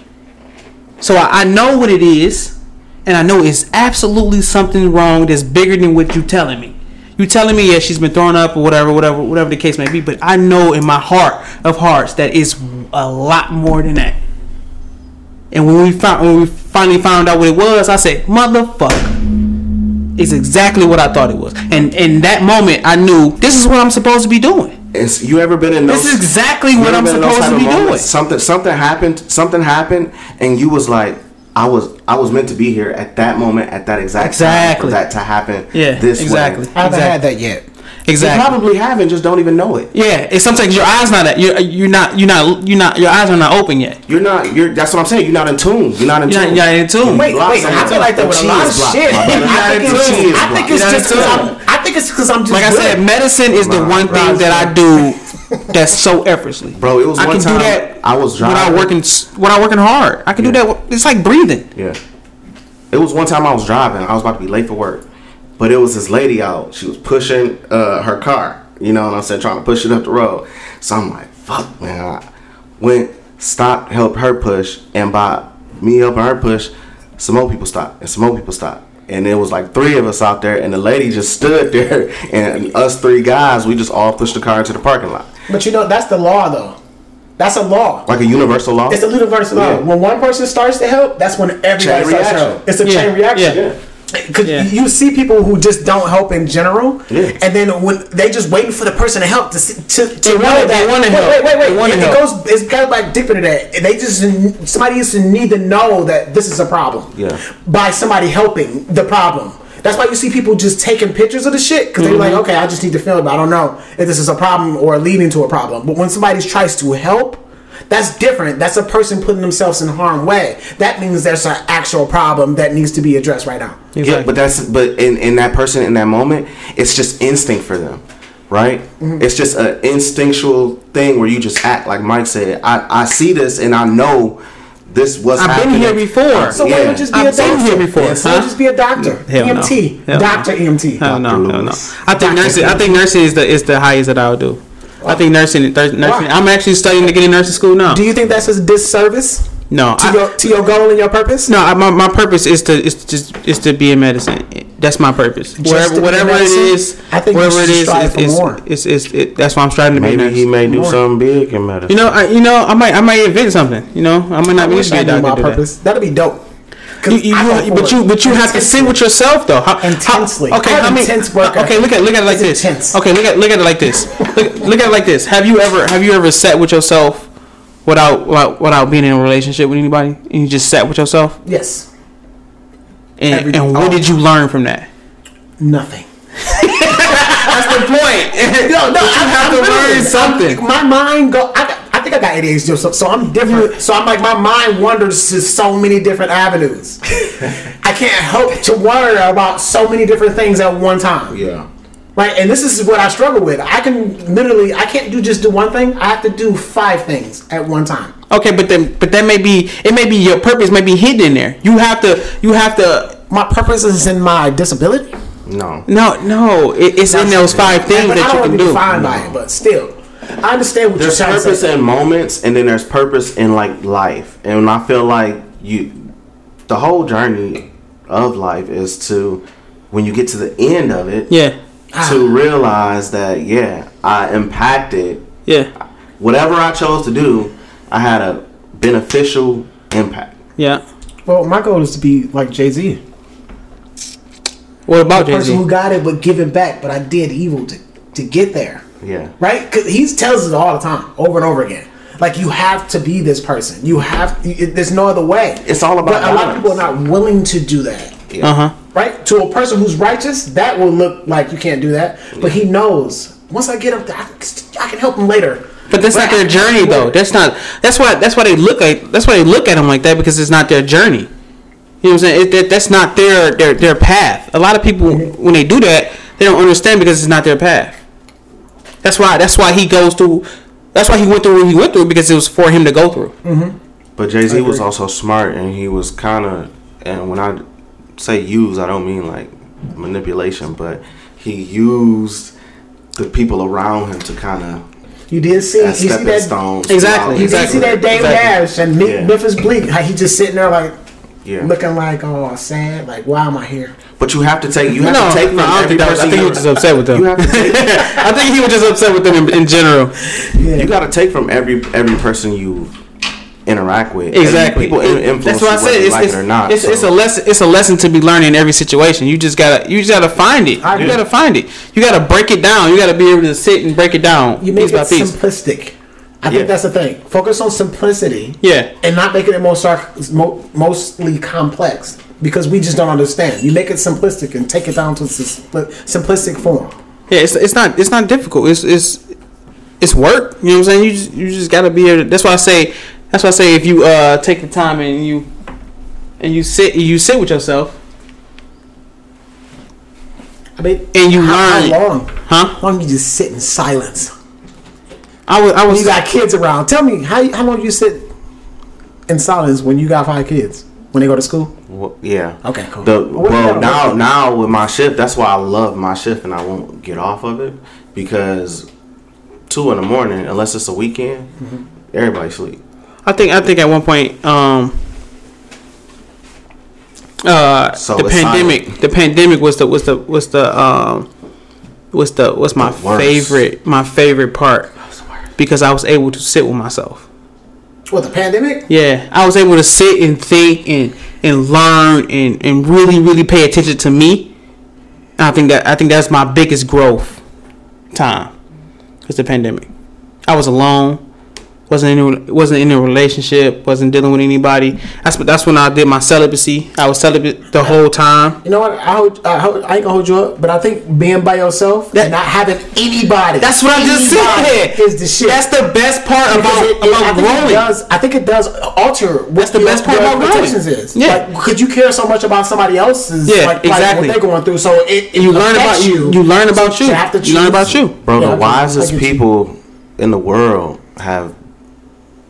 Speaker 2: So I, I know what it is, and I know it's absolutely something wrong that's bigger than what you're telling me. You telling me yeah she's been thrown up or whatever, whatever, whatever the case may be, but I know in my heart of hearts that it's a lot more than that. And when we found when we finally found out what it was, I said, "Motherfucker, it's exactly what I thought it was." And in that moment, I knew this is what I'm supposed to be doing.
Speaker 1: It's, you ever been in those?
Speaker 2: This is exactly what I'm
Speaker 1: been in those
Speaker 2: supposed to be
Speaker 1: of
Speaker 2: doing.
Speaker 1: Something something happened. Something happened, and you was like, I was I was meant to be here at that moment, at that exact
Speaker 2: Exactly.
Speaker 1: time for that to happen.
Speaker 2: Yeah,
Speaker 1: this
Speaker 2: exactly.
Speaker 1: Way.
Speaker 3: I haven't
Speaker 2: Exactly.
Speaker 3: had that yet.
Speaker 1: You
Speaker 2: Exactly.
Speaker 1: probably haven't, just don't even know it.
Speaker 2: Yeah, it's sometimes your eyes not at you're you're not you're not you're not your eyes are not open yet.
Speaker 1: You're not. You're. That's what I'm saying. You're not in tune. You're not in
Speaker 2: You're not,
Speaker 1: tune.
Speaker 2: you're not in tune.
Speaker 3: Wait,
Speaker 1: Blocks
Speaker 3: wait, I feel like that with a
Speaker 1: The
Speaker 3: lot of shit. I think it's, I think it's just
Speaker 2: I'm
Speaker 3: because I'm. I think it's because I'm just
Speaker 2: Like I said, medicine is the one thing that I do that's so effortlessly.
Speaker 1: Bro, it was
Speaker 2: I
Speaker 1: one
Speaker 2: can
Speaker 1: time
Speaker 2: do that
Speaker 1: I was driving
Speaker 2: without
Speaker 1: driving.
Speaker 2: working s- without working hard. I can do that. It's like breathing.
Speaker 1: Yeah. It was one time I was driving. I was about to be late for work, but it was this lady out. She was pushing uh, her car. You know what I'm saying? Trying to push it up the road. So I'm like, fuck, man. I went, stopped, helped her push, and by me helping her push, some more people stopped, and some more people stopped. And there was like three of us out there, and the lady just stood there, and us three guys, we just all pushed the car into the parking lot,
Speaker 3: But you know, that's the law, though. That's a law.
Speaker 1: like a universal law.
Speaker 3: It's a universal law.
Speaker 1: Yeah.
Speaker 3: When one person starts to help, that's when everybody
Speaker 1: Chain
Speaker 3: starts to
Speaker 1: reaction.
Speaker 3: help. It's a
Speaker 2: Yeah,
Speaker 3: chain reaction.
Speaker 2: yeah.
Speaker 3: Because
Speaker 2: Yeah.
Speaker 3: you see people who just don't help in general,
Speaker 1: Yeah.
Speaker 3: and then when they just waiting for the person to help to see, to, to
Speaker 2: They
Speaker 3: know
Speaker 2: wanna-
Speaker 3: that
Speaker 2: they wanna
Speaker 3: wait,
Speaker 2: help.
Speaker 3: wait wait wait
Speaker 2: They
Speaker 3: it, it goes it's kind of like deeper into that they just somebody used to need to know that this is a problem
Speaker 1: Yeah.
Speaker 3: by somebody helping the problem that's why you see people just taking pictures of the shit because they're like
Speaker 2: Mm-hmm.
Speaker 3: okay I just need to film I don't know if this is a problem or leading to a problem but when somebody tries to help that's different. That's a person putting themselves in harm way. That means there's an actual problem that needs to be addressed right now.
Speaker 1: Yeah, but that's but in in that person in that moment, it's just instinct for them, right?
Speaker 3: Mm-hmm.
Speaker 1: It's just an instinctual thing where you just act like Mike said. I I see this and I know this was.
Speaker 2: I've been here before.
Speaker 3: So why
Speaker 1: Yeah.
Speaker 3: would just be
Speaker 2: I've
Speaker 3: a
Speaker 2: been
Speaker 3: doctor?
Speaker 2: here before,
Speaker 3: Why
Speaker 2: huh?
Speaker 3: just be a doctor?
Speaker 2: Hell no.
Speaker 3: EMT,
Speaker 2: Hell no.
Speaker 3: doctor E EMT.
Speaker 2: Hell no,
Speaker 1: Dr.
Speaker 2: hell no. I think nursing. I think nursing is the is the highest that I'll do. I think nursing. thir- nursing. I'm actually studying to get in nursing school now.
Speaker 3: Do you think that's a disservice
Speaker 2: No,
Speaker 3: to
Speaker 2: I-
Speaker 3: your to your goal and your purpose?
Speaker 2: No, I, my, my purpose is to is just is to be in medicine. That's my purpose.
Speaker 3: to be
Speaker 2: Wherever
Speaker 3: in
Speaker 2: whatever it
Speaker 3: medicine?
Speaker 2: is,
Speaker 3: I think you
Speaker 2: wherever it is, it's, it's, it's, it's, it, that's why I'm striving to be.
Speaker 1: Maybe he may do
Speaker 3: More.
Speaker 1: something big in medicine.
Speaker 2: You know, I, you know, I might I might invent something. You know, I might
Speaker 3: I
Speaker 2: not be
Speaker 3: wish
Speaker 2: to be
Speaker 3: I
Speaker 2: a
Speaker 3: knew
Speaker 2: doctor.
Speaker 3: my
Speaker 2: do that.
Speaker 3: purpose. That'd be dope.
Speaker 2: You, you,
Speaker 3: I
Speaker 2: you- but you but you have to sit with yourself though. How, how-
Speaker 3: Intensely.
Speaker 2: okay,
Speaker 3: I'm
Speaker 2: how many?
Speaker 3: intense worker.
Speaker 2: Okay, look at look at it like this.
Speaker 3: intense.
Speaker 2: Okay, look at look at it like this. Look, look at it like this. Have you ever have you ever sat with yourself without without, without being in a relationship with anybody and you just sat with yourself?
Speaker 3: Yes.
Speaker 2: And,
Speaker 3: Every-
Speaker 2: and what
Speaker 3: oh.
Speaker 2: did you learn from that?
Speaker 3: Nothing.
Speaker 2: That's the point.
Speaker 3: No, no,
Speaker 2: you have to learn something.
Speaker 3: My mind go. I, I think I got ADHD, so, so I'm different. So I'm like, my mind wanders to so many different avenues. I can't help to wonder about so many different things at one time.
Speaker 1: Yeah.
Speaker 3: Right, and this is what I struggle with. I can literally, I can't do just do one thing. I have to do five things at one time.
Speaker 2: Okay, but then but that may be it may be your purpose may be hidden in there. You have to you have to
Speaker 3: My purpose is in my disability.
Speaker 1: No.
Speaker 2: no no it, it's in those five things
Speaker 3: but I
Speaker 2: that
Speaker 3: don't
Speaker 2: you
Speaker 3: want
Speaker 2: can
Speaker 3: to be
Speaker 2: do.
Speaker 3: defined by it. But still, I understand what
Speaker 1: There's
Speaker 3: you're trying to
Speaker 1: purpose in moments, and then there's purpose in like life. And I feel like you, the whole journey of life is to, when you get to the end of it,
Speaker 2: Yeah,
Speaker 1: to realize that yeah, I impacted
Speaker 2: yeah,
Speaker 1: whatever I chose to do. I had a beneficial impact.
Speaker 2: yeah.
Speaker 3: Well, my goal is to be like Jay Z,
Speaker 2: What about
Speaker 3: the
Speaker 2: Jay
Speaker 3: person who got it but giving back. But I did evil to to get there.
Speaker 1: Yeah.
Speaker 3: right? Because he tells us all the time, over and over again. Like you have to be this person. You have. you- There's no other way.
Speaker 1: It's all about
Speaker 3: But a lot of people are not willing to do that.
Speaker 2: Uh huh.
Speaker 3: Right? To a person who's righteous, that will look like you can't do that. But he knows once I get up there, I, I can help him later.
Speaker 2: But that's not
Speaker 3: I-
Speaker 2: their journey though. That's not. That's why. That's why they look like. That's why they look at them like that because it's not their journey. You know what I'm saying? It, that, that's not their their their path. A lot of people when they do that, they don't understand because it's not their path. That's why. That's why he goes through. That's why he went through what he went through because it was for him to go through. Mm-hmm.
Speaker 1: But Jay Z was also smart, and he was kind of, and when I say use, I don't mean like manipulation, but he used the people around him to kind of
Speaker 3: You did see. You see that.
Speaker 1: stones.
Speaker 2: Exactly,
Speaker 3: You
Speaker 1: his
Speaker 3: did see that Dame
Speaker 2: Exactly.
Speaker 3: Dash and Me-
Speaker 1: Yeah.
Speaker 3: Memphis Bleek. How he just sitting there like
Speaker 1: Yeah,
Speaker 3: looking like oh sad. Like why am I here?
Speaker 1: but you have to take. You have
Speaker 2: No,
Speaker 1: to take from
Speaker 2: no, I don't
Speaker 1: every
Speaker 2: think was- I think he was just upset with them.
Speaker 1: You have to take.
Speaker 2: I think he was just upset with them in, in general.
Speaker 3: Yeah.
Speaker 1: you got to take from every every person you interact with. And
Speaker 2: Exactly.
Speaker 1: people influence
Speaker 2: That's what I said.
Speaker 1: whether you
Speaker 2: It's,
Speaker 1: like
Speaker 2: it's,
Speaker 1: it or not.
Speaker 2: it's, it's a lesson. It's a lesson to be learned in every situation. You just gotta. You just gotta find it.
Speaker 3: I
Speaker 2: You
Speaker 3: agree.
Speaker 2: gotta find it. You gotta break it down. You gotta be able to sit and break it down
Speaker 3: You make
Speaker 2: piece by
Speaker 3: it
Speaker 2: piece.
Speaker 3: simplistic. I
Speaker 1: Yeah.
Speaker 3: think that's the thing. Focus on simplicity.
Speaker 2: Yeah.
Speaker 3: And not making it most mo- mostly complex because we just don't understand. You make it simplistic and take it down to sim- simplistic form.
Speaker 2: Yeah. It's, it's not. It's not difficult. It's it's it's work. You know what I'm saying? You just you just gotta be. To, that's why I say. That's why I say if you uh take the time and you and you sit you sit with yourself
Speaker 3: I mean,
Speaker 2: And you
Speaker 3: how,
Speaker 2: learn-
Speaker 3: how long?
Speaker 2: Huh?
Speaker 3: How long you just sit in silence?
Speaker 2: I was I was
Speaker 3: you got kids around, tell me how how long you sit in silence when you got five kids when they go to school?
Speaker 1: Well, yeah.
Speaker 3: Okay, cool.
Speaker 1: The,
Speaker 3: What
Speaker 1: well, now
Speaker 3: on
Speaker 1: now with my shift, that's why I love my shift and I won't get off of it because two in the morning, unless it's a weekend,
Speaker 3: Mm-hmm.
Speaker 1: everybody sleep.
Speaker 2: I think I think at one point um uh
Speaker 1: So
Speaker 2: the
Speaker 1: it's
Speaker 2: pandemic the pandemic was the was the was the um was the was my favorite my favorite part because I was able to sit with myself.
Speaker 3: What the pandemic?
Speaker 2: Yeah, I was able to sit and think and and learn and and really really pay attention to me. I think that I think that's my biggest growth time. It's the pandemic. I was alone. Wasn't in a, wasn't in a relationship. wasn't dealing with anybody. That's that's when I did my celibacy. I was celibate the whole time.
Speaker 3: You know what? I, hold, I, hold, I ain't gonna hold you up, but I think being by yourself
Speaker 2: That-
Speaker 3: and not having anybody.
Speaker 2: That's what I just
Speaker 3: anybody
Speaker 2: said.
Speaker 3: Is the shit.
Speaker 2: That's the best part
Speaker 3: Because
Speaker 2: about
Speaker 3: it- it- I
Speaker 2: about
Speaker 3: think it
Speaker 2: growing.
Speaker 3: does. I think it does alter. What
Speaker 2: That's the best part about growing.
Speaker 3: Is
Speaker 2: Yeah.
Speaker 3: Like, could you care so much about somebody else's?
Speaker 2: Yeah,
Speaker 3: like,
Speaker 2: exactly.
Speaker 3: Like what they're going through, so it, it
Speaker 2: you learn about you. You learn about you.
Speaker 3: to have to
Speaker 2: You learn about you.
Speaker 1: Bro,
Speaker 3: Yeah,
Speaker 1: the wisest people in the world have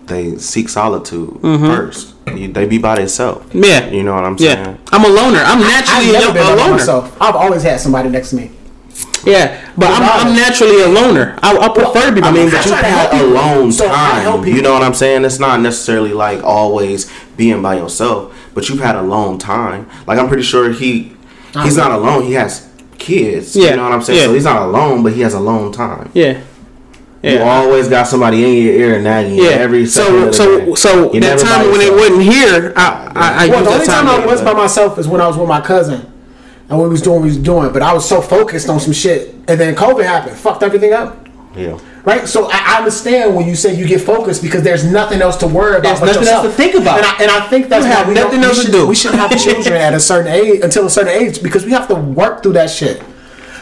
Speaker 1: they seek solitude first. You, they be by themselves.
Speaker 2: Mm-hmm. Yeah.
Speaker 1: You know what I'm
Speaker 2: Yeah,
Speaker 1: saying?
Speaker 2: I'm a loner. I'm
Speaker 3: I've
Speaker 2: naturally
Speaker 3: never
Speaker 2: a,
Speaker 3: been
Speaker 2: a
Speaker 3: by
Speaker 2: loner.
Speaker 3: myself. I've always had somebody next to me.
Speaker 2: Yeah, but I'm, I'm naturally a loner. I, I prefer to be. by
Speaker 1: I mean,
Speaker 2: myself.
Speaker 1: but you
Speaker 3: try to help
Speaker 1: had
Speaker 3: people.
Speaker 1: alone
Speaker 3: So
Speaker 1: time. You know what I'm saying? It's not necessarily like always being by yourself, but you've had alone time. Like I'm pretty sure he he's not alone. He has kids.
Speaker 2: Yeah,
Speaker 1: You know what I'm saying?
Speaker 2: yeah.
Speaker 1: So he's not alone, but he has alone time.
Speaker 2: yeah,
Speaker 1: You always got somebody in your ear nagging
Speaker 2: yeah.
Speaker 1: every
Speaker 2: so so so
Speaker 1: You
Speaker 2: that time when it wasn't here, I I, I
Speaker 3: Well, the only time
Speaker 2: time.
Speaker 3: I was by myself is when I was with my cousin. And we was doing what we was doing, but I was so focused on some shit. And then COVID happened, fucked everything up.
Speaker 1: Yeah.
Speaker 3: Right? So I I understand when you say you get focused because there's nothing else to worry about.
Speaker 2: There's nothing else to think about.
Speaker 3: And I, and I think that's why we
Speaker 2: nothing
Speaker 3: we
Speaker 2: else to
Speaker 3: should-
Speaker 2: do.
Speaker 3: We shouldn't have children at a certain age until a certain age because we have to work through that shit.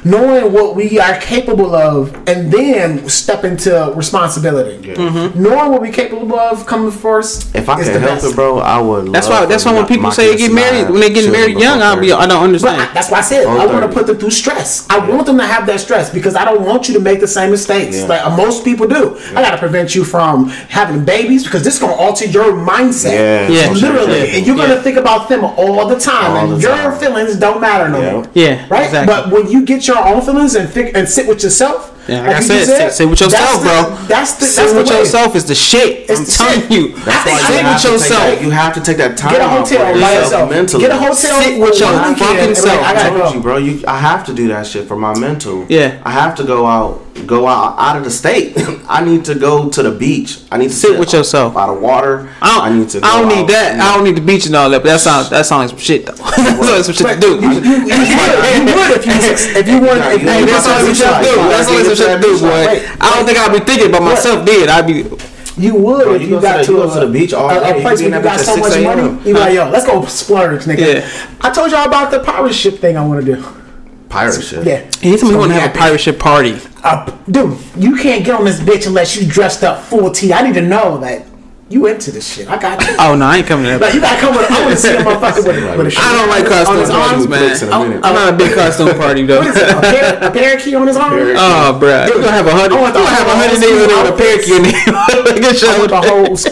Speaker 3: Knowing what we are capable of, and then step into responsibility.
Speaker 2: Mm-hmm.
Speaker 3: Knowing what we're capable of coming first.
Speaker 1: If I
Speaker 3: is
Speaker 1: could
Speaker 3: the
Speaker 1: help
Speaker 3: best.
Speaker 1: it, bro, I would.
Speaker 2: That's
Speaker 1: love
Speaker 2: why. That's why when people say they get married, when they get married young, I'll be. I don't
Speaker 3: But
Speaker 2: understand.
Speaker 3: I, that's why I said I want to put them through stress. I want them to have that stress because I don't want you to make the same mistakes
Speaker 1: Yeah.
Speaker 3: like most people do. I got to prevent you from having babies because this is gonna alter your mindset.
Speaker 1: Yeah,
Speaker 2: Yeah.
Speaker 3: literally,
Speaker 2: Yeah.
Speaker 3: and you're gonna
Speaker 2: Yeah.
Speaker 3: think about them all the time,
Speaker 1: All
Speaker 3: and
Speaker 1: the
Speaker 3: your
Speaker 1: time.
Speaker 3: feelings don't matter no
Speaker 1: Yeah.
Speaker 3: more.
Speaker 2: Yeah,
Speaker 3: right.
Speaker 2: exactly.
Speaker 3: But when you get your own feelings and think and sit with yourself,
Speaker 2: Yeah, like I
Speaker 3: you
Speaker 2: said,
Speaker 3: just
Speaker 2: sit, sit with yourself,
Speaker 3: that's the-
Speaker 2: bro.
Speaker 3: That's the
Speaker 2: sit
Speaker 3: that's
Speaker 2: with yourself is the shit.
Speaker 3: It's
Speaker 2: I'm telling
Speaker 3: shit.
Speaker 2: you.
Speaker 3: That's
Speaker 1: That's why
Speaker 3: why
Speaker 1: you
Speaker 2: sit with yourself.
Speaker 1: that- You have to take that time.
Speaker 3: Get a hotel by
Speaker 1: yourself mentally.
Speaker 3: Get a hotel
Speaker 2: Sit with your fucking
Speaker 3: like,
Speaker 2: self.
Speaker 3: I
Speaker 1: I told you, bro. You, I have to do that shit for my mental.
Speaker 2: Yeah.
Speaker 1: I have to go out, go out out of the state. I need to go to the beach. I need to
Speaker 2: Sit with yourself.
Speaker 1: by the water.
Speaker 2: I don't,
Speaker 1: need to.
Speaker 2: I don't need
Speaker 1: out,
Speaker 2: that.
Speaker 1: you know.
Speaker 2: I don't need the beach and all that. But that sounds that sounds like some shit though. that's some shit to do.
Speaker 3: you, you, you, you would, if you if you weren't.
Speaker 1: Yeah,
Speaker 3: if
Speaker 1: you
Speaker 3: you
Speaker 1: ain't
Speaker 2: Hey,
Speaker 3: were
Speaker 2: that's some shit to do. That's some shit to do, boy.
Speaker 3: Wait,
Speaker 2: I don't think I'd be thinking about myself. Did I'd be?
Speaker 3: You would
Speaker 1: Bro,
Speaker 3: if
Speaker 1: you
Speaker 3: you, got
Speaker 1: to
Speaker 3: to,
Speaker 1: the- you
Speaker 3: a,
Speaker 1: go to the beach all
Speaker 3: a,
Speaker 1: day.
Speaker 3: a place where you
Speaker 1: in
Speaker 3: got so much money. You like, yo, let's go splurge, nigga.
Speaker 2: Yeah.
Speaker 3: I told y'all about the pirate ship thing I want to do.
Speaker 1: pirate ship.
Speaker 3: Yeah.
Speaker 2: He told me
Speaker 3: So
Speaker 2: want to have a pirate ship party.
Speaker 3: Uh, dude, you can't get on this bitch unless you dressed up full T. I need to know that you into this shit. I got you.
Speaker 2: Oh no, I ain't coming to.
Speaker 3: Like you gotta come with. I want to see a motherfucker with, a- with a shirt.
Speaker 2: I don't like costume parties, man.
Speaker 1: Flicks in
Speaker 3: Oh.
Speaker 2: I'm not a big costume party though.
Speaker 3: What is it? A, par- a parakeet on his arm?
Speaker 2: Oh, bruh. You gonna have a hundred?
Speaker 3: I
Speaker 2: You
Speaker 3: want
Speaker 2: gonna have a hundred
Speaker 3: school
Speaker 2: niggas with a parakeet in there? Get
Speaker 3: I
Speaker 2: your
Speaker 3: want the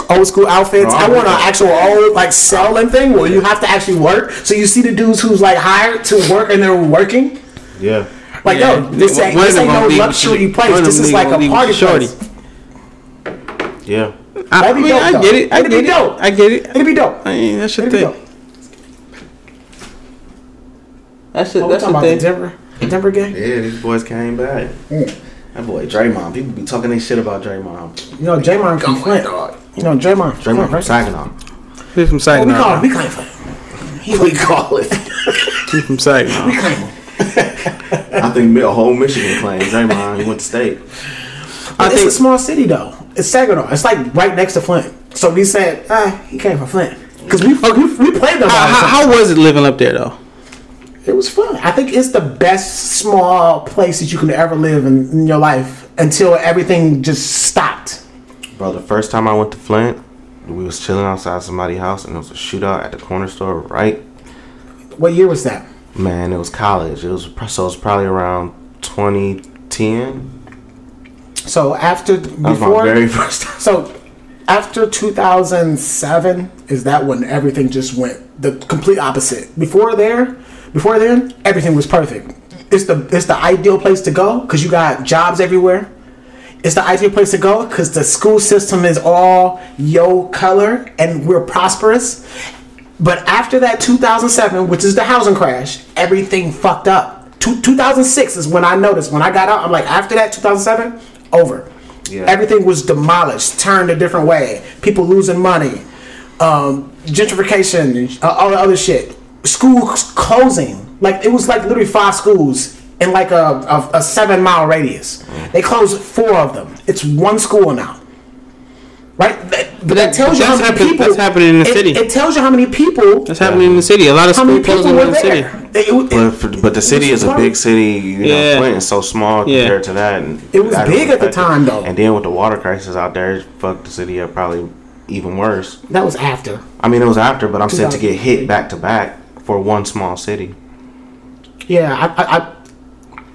Speaker 3: whole old school outfits.
Speaker 1: Bro,
Speaker 3: I
Speaker 1: I
Speaker 3: want an actual old like selling thing where you have to actually work. So you see the dudes who's like hired to work and they're working.
Speaker 1: Yeah.
Speaker 3: Like
Speaker 2: Yeah.
Speaker 3: yo, this ain't, this ain't no luxury place. This is like a party
Speaker 2: shorty.
Speaker 3: place.
Speaker 1: Yeah.
Speaker 2: I,
Speaker 3: That'd be
Speaker 2: mean,
Speaker 3: dope,
Speaker 2: I
Speaker 3: though.
Speaker 2: get it. I
Speaker 3: It'd
Speaker 2: get
Speaker 3: be
Speaker 2: it.
Speaker 3: dope.
Speaker 2: I get it.
Speaker 3: It'd be dope.
Speaker 2: I mean, that's your
Speaker 3: It'd be
Speaker 2: thing.
Speaker 3: dope.
Speaker 2: That's it.
Speaker 3: Oh,
Speaker 2: That's
Speaker 3: talking
Speaker 2: the
Speaker 3: the
Speaker 2: thing.
Speaker 3: Denver, the Denver game.
Speaker 1: Yeah, these boys came back. Mm. That boy Draymond. People be talking their shit about Draymond.
Speaker 3: You know, Draymond from Flint. You know, Draymond.
Speaker 1: Draymond from? Saginaw.
Speaker 2: He's from
Speaker 3: Oh, we
Speaker 2: Saginaw.
Speaker 3: call him. We call him. Flint.
Speaker 1: We call it.
Speaker 2: He's from Saginaw.
Speaker 3: We call him.
Speaker 1: I think a whole Michigan claims Draymond. He went to state.
Speaker 2: I
Speaker 3: it's
Speaker 2: think-
Speaker 3: a small city though. It's Saginaw. It's like right next to Flint. So we said, ah, he came from Flint because we, we we played them.
Speaker 2: How, how, how was it living up there though?
Speaker 3: It was fun. I think it's the best small place that you can ever live in, in your life until everything just stopped.
Speaker 1: Bro, the first time I went to Flint, we was chilling outside somebody's house and there was a shootout at the corner store, right?
Speaker 3: What year was that?
Speaker 1: Man, it was college. It was so it was probably around 2010.
Speaker 3: So after
Speaker 1: That was my
Speaker 3: before,
Speaker 1: very first time.
Speaker 3: so after 2007 is that when everything just went the complete opposite. Before there, before then, everything was perfect. It's the it's the ideal place to go because you got jobs everywhere. It's the ideal place to go because the school system is all yo color and we're prosperous. But after that 2007, which is the housing crash, everything fucked up. Two, 2006 is when I noticed. When I got out, I'm like, after that 2007, over.
Speaker 1: Yeah.
Speaker 3: Everything was demolished, turned a different way. People losing money, um, gentrification, uh, all the other shit. Schools closing. Like it was like literally five schools in like a, a, a seven mile radius. They closed four of them. It's one school now. Right, That- but, that tells you how many
Speaker 2: happen-
Speaker 3: people.
Speaker 2: that's happening in the
Speaker 3: it-
Speaker 2: city.
Speaker 3: It tells you how many people.
Speaker 2: That's happening in the city. A lot of
Speaker 3: How many
Speaker 2: schools
Speaker 3: people
Speaker 2: closing
Speaker 3: were
Speaker 2: in the city.
Speaker 3: there? It, it-
Speaker 1: But, for, but the city is a big city. You know,
Speaker 2: Yeah.
Speaker 1: Flint is so small
Speaker 2: Yeah.
Speaker 1: compared to that. And
Speaker 3: It was big at the
Speaker 1: affected-
Speaker 3: time, though.
Speaker 1: And then with the water crisis out there, it fucked the city up probably even worse.
Speaker 3: that was after.
Speaker 1: I mean, it was after, but I'm saying to get hit back to back for one small city.
Speaker 3: Yeah, I, I, I,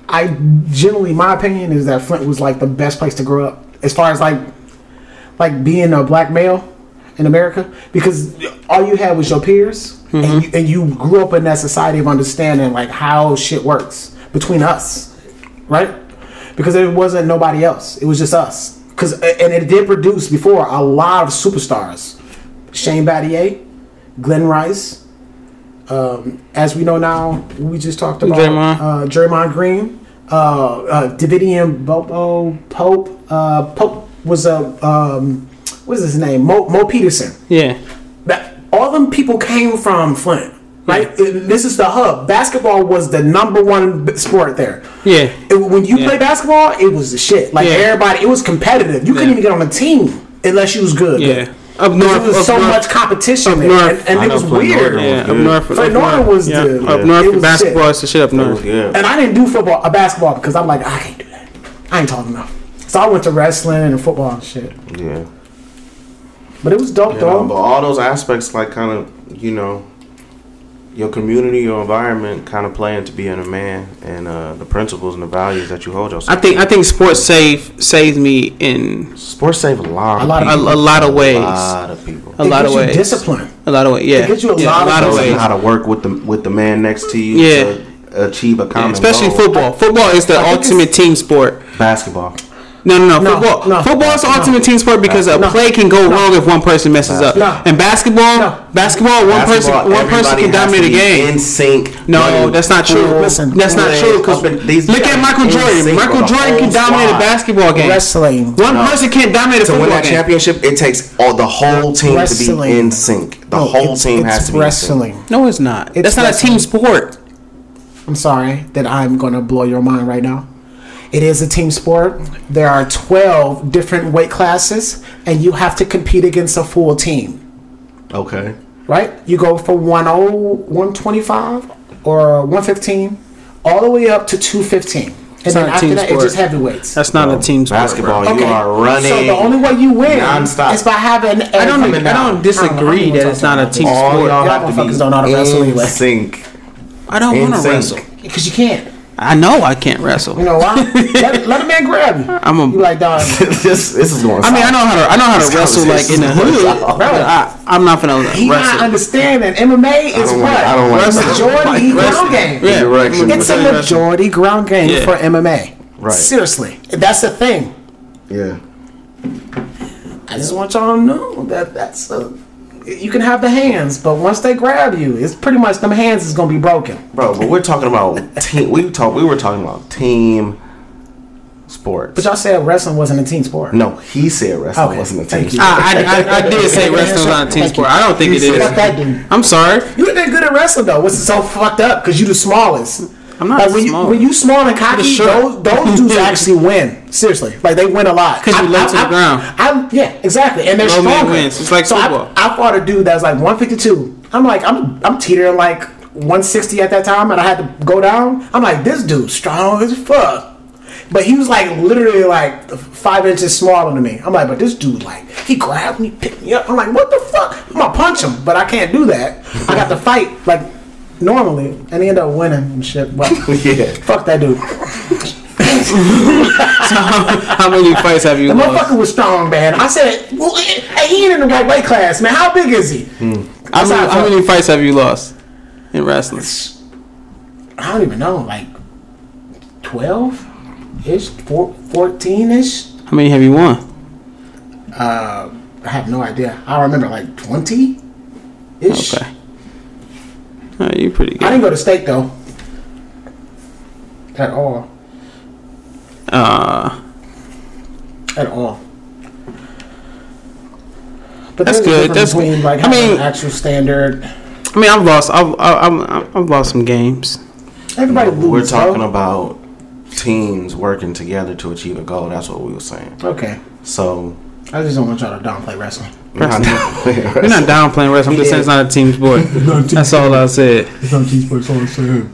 Speaker 3: I generally, my opinion is that Flint was like the best place to grow up as far as like, like being a black male in America because all you had was your peers and, you, and you grew up in that society of understanding like how shit works between us, right? Because there wasn't nobody else; it was just us. Because and it did produce before a lot of superstars, Shane Battier, Glen Rice. Um, as we know now, we just talked about
Speaker 2: Draymond.
Speaker 3: uh, Draymond Green, uh, uh, Davidian Bobo Pope. Uh, Pope was a um, what is his name? Mo, Mo Peterson.
Speaker 2: Yeah.
Speaker 3: That all them people came from Flint, right? It- this is the hub. Basketball was the number one sport there.
Speaker 2: Yeah.
Speaker 3: It- when you
Speaker 2: Yeah.
Speaker 3: play basketball, it was the shit. Like
Speaker 2: Yeah.
Speaker 3: everybody, it was competitive. You couldn't even get on a team unless you was good.
Speaker 2: Yeah. Up north,
Speaker 3: there was
Speaker 2: up
Speaker 3: so
Speaker 2: north.
Speaker 3: much competition
Speaker 2: Up
Speaker 3: there,
Speaker 2: north.
Speaker 3: and, and it was weird.
Speaker 1: Northern
Speaker 2: Yeah,
Speaker 1: was
Speaker 2: up
Speaker 1: good.
Speaker 2: north.
Speaker 3: Flint
Speaker 2: up
Speaker 3: Northern
Speaker 2: north.
Speaker 3: was
Speaker 2: yeah.
Speaker 3: good.
Speaker 2: Up
Speaker 3: Yeah.
Speaker 2: north,
Speaker 3: was
Speaker 2: basketball
Speaker 3: shit.
Speaker 2: is the shit up
Speaker 1: It was
Speaker 2: north.
Speaker 1: good.
Speaker 3: And I didn't do football, uh, basketball because I'm like, I can't do that. I ain't tall enough. So I went to wrestling and football and shit.
Speaker 1: Yeah.
Speaker 3: But it was dope
Speaker 1: You
Speaker 3: though.
Speaker 1: know, but all those aspects, like kind of, you know, your community, your environment, kind of play into being a man, and uh, the principles and the values that you hold yourself.
Speaker 2: I think I think sports save saved me in
Speaker 1: sports save a lot.
Speaker 3: A lot of
Speaker 2: a, a lot of ways.
Speaker 1: A lot of people.
Speaker 2: A
Speaker 3: it
Speaker 2: lot
Speaker 3: gives
Speaker 2: of
Speaker 3: you
Speaker 2: ways.
Speaker 3: discipline.
Speaker 2: A lot of ways. Yeah.
Speaker 3: It gives you a
Speaker 2: yeah,
Speaker 3: lot of
Speaker 2: of
Speaker 1: Shows
Speaker 3: ways.
Speaker 1: how to work with the with the man next to you
Speaker 2: Yeah.
Speaker 1: to achieve a common
Speaker 2: Especially
Speaker 1: goal.
Speaker 2: football. Football is the
Speaker 3: I
Speaker 2: ultimate team sport.
Speaker 1: basketball.
Speaker 2: No, no, no.
Speaker 3: No,
Speaker 2: football.
Speaker 3: no,
Speaker 2: football is the
Speaker 3: no.
Speaker 2: ultimate team sport because a play can go wrong if one person messes up.
Speaker 3: No.
Speaker 2: And basketball,
Speaker 3: No.
Speaker 2: basketball, one
Speaker 1: Basketball,
Speaker 2: person, one person can dominate a game.
Speaker 1: In sync.
Speaker 2: No,
Speaker 1: running
Speaker 2: that's not true.
Speaker 1: full
Speaker 3: Listen,
Speaker 2: That's not true. Because
Speaker 1: these
Speaker 2: look at Michael Jordan. Michael Jordan can
Speaker 1: whole
Speaker 2: dominate a basketball game.
Speaker 3: Wrestling.
Speaker 2: One
Speaker 1: No.
Speaker 2: person can't dominate a
Speaker 1: To win
Speaker 2: football
Speaker 1: that
Speaker 2: game.
Speaker 1: championship, it takes all the whole team to be in sync. The
Speaker 3: No,
Speaker 1: whole
Speaker 3: it's-
Speaker 1: team
Speaker 3: it's
Speaker 1: has to be
Speaker 3: wrestling.
Speaker 1: in sync.
Speaker 2: No, it's not.
Speaker 3: It's
Speaker 2: That's not a team sport.
Speaker 3: I'm sorry that I'm going to blow your mind right now. It is a team sport. There are 12 different weight classes, and you have to compete against a full team,
Speaker 1: Okay.
Speaker 3: right? You go from 10, 125 or 115 all the way up to 215. And then
Speaker 2: not a
Speaker 3: after
Speaker 2: team
Speaker 3: that,
Speaker 2: sport.
Speaker 3: it's just heavyweights.
Speaker 2: That's not a team sport.
Speaker 1: Basketball,
Speaker 2: bro.
Speaker 1: you are running.
Speaker 3: So the only way you win
Speaker 1: nonstop.
Speaker 3: is by having.
Speaker 2: I don't.
Speaker 3: every-
Speaker 2: I don't disagree that it's not a team
Speaker 1: all
Speaker 2: sport.
Speaker 1: y'all
Speaker 3: Y'all
Speaker 1: have to be
Speaker 3: motherfuckers don't know how to wrestle
Speaker 1: in
Speaker 3: anyway.
Speaker 1: sync.
Speaker 2: I don't want to wrestle.
Speaker 3: because you can't.
Speaker 2: I know I can't wrestle.
Speaker 3: You know why? let, let a man grab you.
Speaker 2: I'm a-
Speaker 3: You like dog.
Speaker 1: this, this is going.
Speaker 2: I mean, I know how to. I know how to wrestle like in the hood,
Speaker 1: is
Speaker 2: I, I'm not gonna
Speaker 3: He not
Speaker 2: wrestle.
Speaker 3: understanding MMA is what
Speaker 1: like- I don't like
Speaker 3: a
Speaker 1: that.
Speaker 3: majority ground game.
Speaker 2: Yeah.
Speaker 1: Direction.
Speaker 3: It's a majority ground game
Speaker 2: Yeah.
Speaker 3: for MMA.
Speaker 1: Right.
Speaker 3: Seriously, that's the thing.
Speaker 1: Yeah.
Speaker 3: I just want y'all to know that that's a, you can have the hands, but once they grab you, it's pretty much them hands is gonna be broken.
Speaker 1: Bro, but we're talking about team. We talk. We were talking about team sports.
Speaker 3: But y'all said wrestling wasn't a team sport.
Speaker 1: no, he said wrestling
Speaker 3: Okay,
Speaker 1: wasn't a
Speaker 3: thank
Speaker 1: team sport.
Speaker 2: I, I, I, I did say wrestling's not a team
Speaker 3: Thank
Speaker 2: sport.
Speaker 3: you.
Speaker 2: I don't think it
Speaker 3: Fuck
Speaker 2: is.
Speaker 3: that dude.
Speaker 2: I'm sorry.
Speaker 3: You been good at wrestling though. What's so fucked up? Because you the smallest.
Speaker 2: I'm not
Speaker 3: like when
Speaker 2: small.
Speaker 3: You, when you small and cocky, those, those dudes actually win. Seriously, like they win a lot
Speaker 2: because you
Speaker 3: I-
Speaker 2: low
Speaker 3: I-
Speaker 2: to the ground.
Speaker 3: I'm, yeah, exactly, and they're
Speaker 2: Low
Speaker 3: stronger.
Speaker 2: wins. It's like
Speaker 3: so
Speaker 2: football.
Speaker 3: I, I fought a dude that was like 152. I'm like, I'm I'm teetering like 160 at that time, and I had to go down. I'm like, this dude's strong as fuck. But he was like literally like five inches smaller than me. I'm like, but this dude like he grabbed me, picked me up. I'm like, what the fuck? I'm gonna punch him, but I can't do that. I got to fight like normally, and he ended up winning and shit. But
Speaker 1: yeah.
Speaker 3: fuck that dude.
Speaker 2: How many fights have you
Speaker 3: The
Speaker 2: lost?
Speaker 3: motherfucker was strong, man. I said, well, hey, he ain't in the right weight class, man. How big is he?
Speaker 2: How
Speaker 3: That's
Speaker 2: many,
Speaker 3: how I
Speaker 2: how many fights have you lost in wrestling?
Speaker 3: I don't even know, like 12 ish, 14 ish.
Speaker 2: How many have you won?
Speaker 3: Uh, I have no idea. I remember like 20 ish.
Speaker 2: Okay. All right, you pretty
Speaker 3: I didn't go to state though. At all.
Speaker 2: Uh,
Speaker 3: At all. But
Speaker 2: That's good. That's-
Speaker 3: between like
Speaker 2: I mean-
Speaker 3: an actual standard.
Speaker 2: I mean, I've lost. I've I've, I've, I've lost some games.
Speaker 3: Everybody loses.
Speaker 1: We're talking
Speaker 3: though.
Speaker 1: about teams working together to achieve a goal. That's what we were saying.
Speaker 3: Okay.
Speaker 1: So.
Speaker 3: I just don't want y'all to downplay wrestling.
Speaker 2: We're not downplaying wrestling. I'm just saying it's not a team sport. That's all I said.
Speaker 3: It's not a team sports, all I'm saying.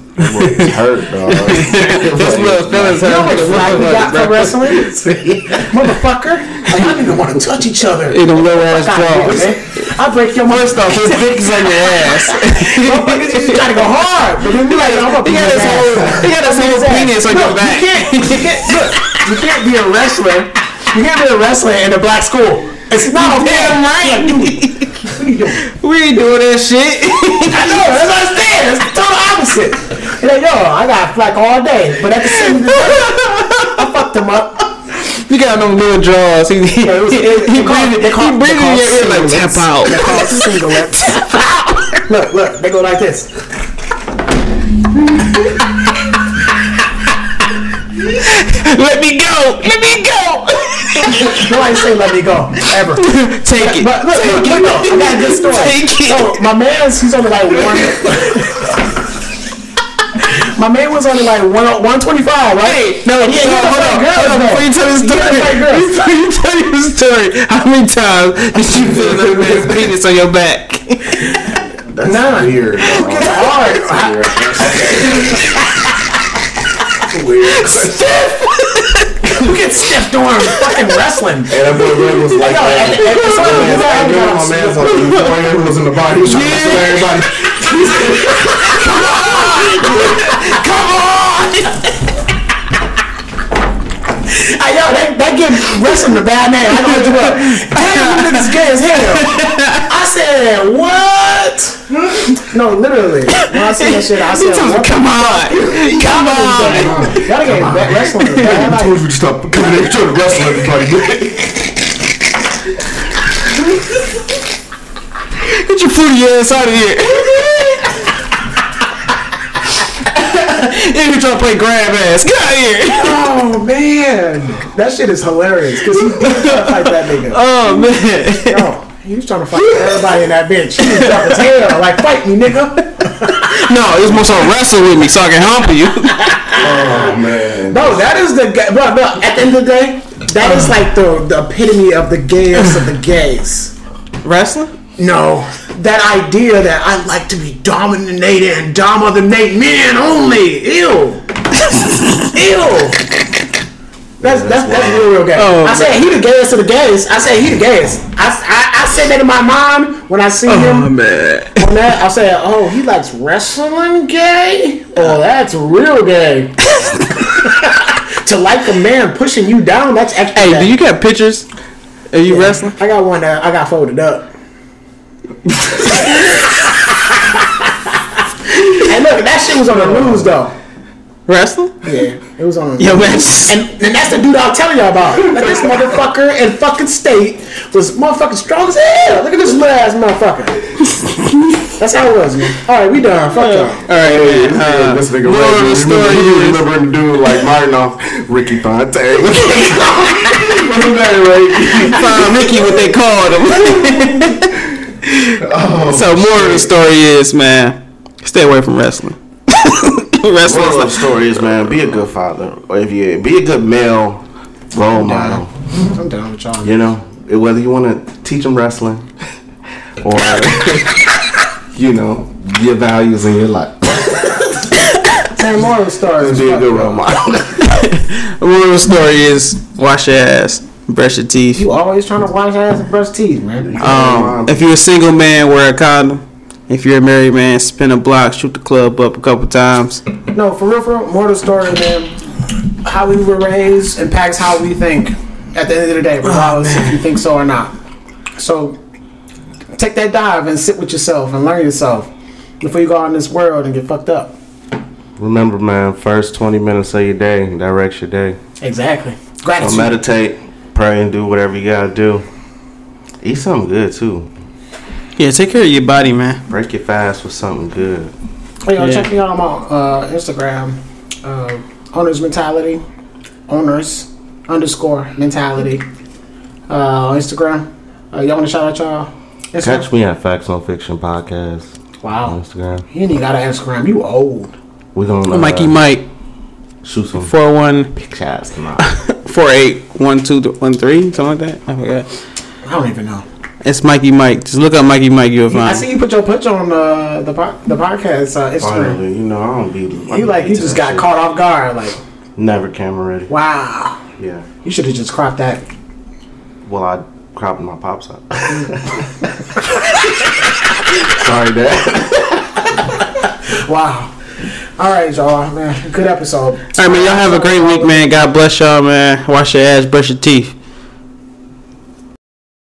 Speaker 1: hurt, dog.
Speaker 2: This little feelings
Speaker 3: You know
Speaker 2: hurt.
Speaker 3: what flag we got for wrestling? Motherfucker. Like, I don't even want to touch each other.
Speaker 2: In them little ass
Speaker 3: Fuck out
Speaker 2: claws.
Speaker 3: I break your
Speaker 2: First off, his dick is on your ass.
Speaker 3: Motherfuckers just gotta go hard. But then be like, I'm gonna
Speaker 2: He
Speaker 3: beat
Speaker 2: got
Speaker 3: his
Speaker 2: his whole, he got his whole penis on
Speaker 3: No,
Speaker 2: your back.
Speaker 3: You can't, you can't, look, you can't be a wrestler. You can't be a wrestler in a black school. It's not okay.
Speaker 2: Damn right.
Speaker 3: What are you doing?
Speaker 2: We ain't doing that shit.
Speaker 3: I know, that's what I'm saying. It's the total opposite. Like, yo, I got flack all day. But at the same time, I fucked him up.
Speaker 2: You got them little jaws. He, he,
Speaker 3: Yeah, it was-
Speaker 2: he,
Speaker 3: it-
Speaker 2: he
Speaker 3: they call-
Speaker 2: breathing, he breathing in your ear like tap out.
Speaker 3: They're called singlets. look, look, they go like this.
Speaker 2: Let me go. Let me go.
Speaker 3: Nobody say let me go ever.
Speaker 2: Take it.
Speaker 3: But look, look, look, no, I got a good story.
Speaker 2: Take it.
Speaker 3: So my man's he's only like one. my man was only like one one twenty five, right?
Speaker 2: No,
Speaker 3: yeah, he
Speaker 2: hold
Speaker 3: had
Speaker 2: on,
Speaker 3: girls
Speaker 2: hold on.
Speaker 3: though.
Speaker 2: Before you tell this
Speaker 3: He had
Speaker 2: story, before you tell your story, how How many times did you feel that man's penis on your back?
Speaker 1: That's
Speaker 3: None.
Speaker 1: weird. dog.
Speaker 3: It's hard.
Speaker 1: That's weird.
Speaker 3: Who gets stiff doing fucking wrestling?
Speaker 1: And that boy Red was like,
Speaker 3: Yo,
Speaker 1: that.
Speaker 3: and- and- and-
Speaker 1: My man's like,
Speaker 3: and-
Speaker 1: my man's like, before he was in the body, he was trying to wrestle everybody.
Speaker 3: Hey, yo, they, they give wrestling a bad name. I know what you up. Hey, you niggas gay as hell. I said, what? No, literally. When I see that shit, I said, what?
Speaker 2: Come on, come on.
Speaker 3: Y'all gave ba- wrestling a bad
Speaker 1: I told you to stop coming in trying to wrestle everybody.
Speaker 2: Get your fruity ass out of here. you trying to play grab ass? Get out of here.
Speaker 3: Oh, man. That shit is hilarious. Because he did try to fight that nigga.
Speaker 2: Oh man.
Speaker 3: Yo, he was trying to fight everybody in that bitch. He was dropping tail. Like, fight me, nigga.
Speaker 2: No, it's more so wrestle with me so I can hump you.
Speaker 1: Oh man.
Speaker 3: No, that is the ga- bro, bro. At the end of the day, that is like the the epitome of the gayest of the gays.
Speaker 2: Wrestling?
Speaker 3: No, that idea that I like to be dominated and dominate men only. Ew, ew. That's that's that's real real gay.
Speaker 2: Oh,
Speaker 3: I said he the gayest of the gays. I said he the gayest. I, I, I said that in my mind when I see
Speaker 2: Oh
Speaker 3: him
Speaker 2: man.
Speaker 3: on that. I said, oh, he likes wrestling gay. Oh, that's real gay. to like a man pushing you down, that's extra.
Speaker 2: Hey, do you got pictures? Are you wrestling?
Speaker 3: I got one that I got folded up. and look, that shit was on the news though.
Speaker 2: Wrestling?
Speaker 3: Yeah, it was on. The
Speaker 2: Yo, man.
Speaker 3: And, and that's the dude I was telling y'all about. Like this motherfucker in fucking state was motherfucking strong as hell. Look at this little ass motherfucker. That's how it was, man. All right, we done. Fuck y'all.
Speaker 2: All right, man. Uh,
Speaker 1: this nigga
Speaker 2: moral of
Speaker 1: Ray,
Speaker 2: the story
Speaker 1: remember,
Speaker 2: is-
Speaker 1: remember him dude like Martinoff, Ricky Fontaine. What's his name, Ray?
Speaker 2: Find Ricky what they called him.
Speaker 1: Oh,
Speaker 2: so moral of the story is, man, stay away from wrestling. wrestling
Speaker 1: Moral of the
Speaker 2: is
Speaker 1: story is, man, be a good father, or if you be a good male role model.
Speaker 3: I'm done with y'all.
Speaker 1: You know, whether you want to teach them wrestling or you know your values in your life,
Speaker 3: Same moral of the story. is
Speaker 1: be a good role model.
Speaker 2: the moral of the story is wash your ass, brush your teeth.
Speaker 3: You always trying to wash your ass and brush teeth, man.
Speaker 2: Um, if you're a single man, wear a condom. If you're a married man, spin a block, shoot the club up a couple times.
Speaker 3: No, for real, for real. More of the story, man. How we were raised impacts how we think. At the end of the day, oh, regardless if you think so or not. So, take that dive and sit with yourself and learn yourself before you go out in this world and get fucked up.
Speaker 1: Remember, man, first twenty minutes of your day directs your day.
Speaker 3: Exactly.
Speaker 1: So meditate, pray, and do whatever you gotta do. Eat something good too.
Speaker 2: Yeah, take care of your body, man.
Speaker 1: Break your fast with something good.
Speaker 3: Hey, yo,
Speaker 2: Yeah.
Speaker 3: check me out on uh, Instagram. Uh, owners mentality. Owners underscore mentality. Uh, on Instagram. Uh, y'all want to shout out y'all? Instagram?
Speaker 1: Catch me at Facts No Fiction Podcast on
Speaker 3: Wow.
Speaker 1: Instagram.
Speaker 3: You ain't even got an Instagram. You old.
Speaker 1: We're gonna uh,
Speaker 2: Mikey Mike,
Speaker 1: shoot some
Speaker 2: 41
Speaker 1: shots tonight.
Speaker 2: 481213, something like that. I forgot.
Speaker 3: I don't even know.
Speaker 2: It's Mikey Mike. Just look up Mikey Mike, you'll find.
Speaker 3: I see you put your picture on uh, the po- the podcast uh, Instagram.
Speaker 1: Finally, you know I don't be.
Speaker 3: You like you just got caught off guard. Like
Speaker 1: Never camera ready.
Speaker 3: wow,
Speaker 1: Yeah.
Speaker 3: you should have just cropped that.
Speaker 1: Well, I cropped my pops up. Sorry, Dad.
Speaker 3: Wow. All right, y'all, man. Good episode.
Speaker 2: All right, man. Y'all have a great week, man. God bless y'all, man. Wash your ass, brush your teeth.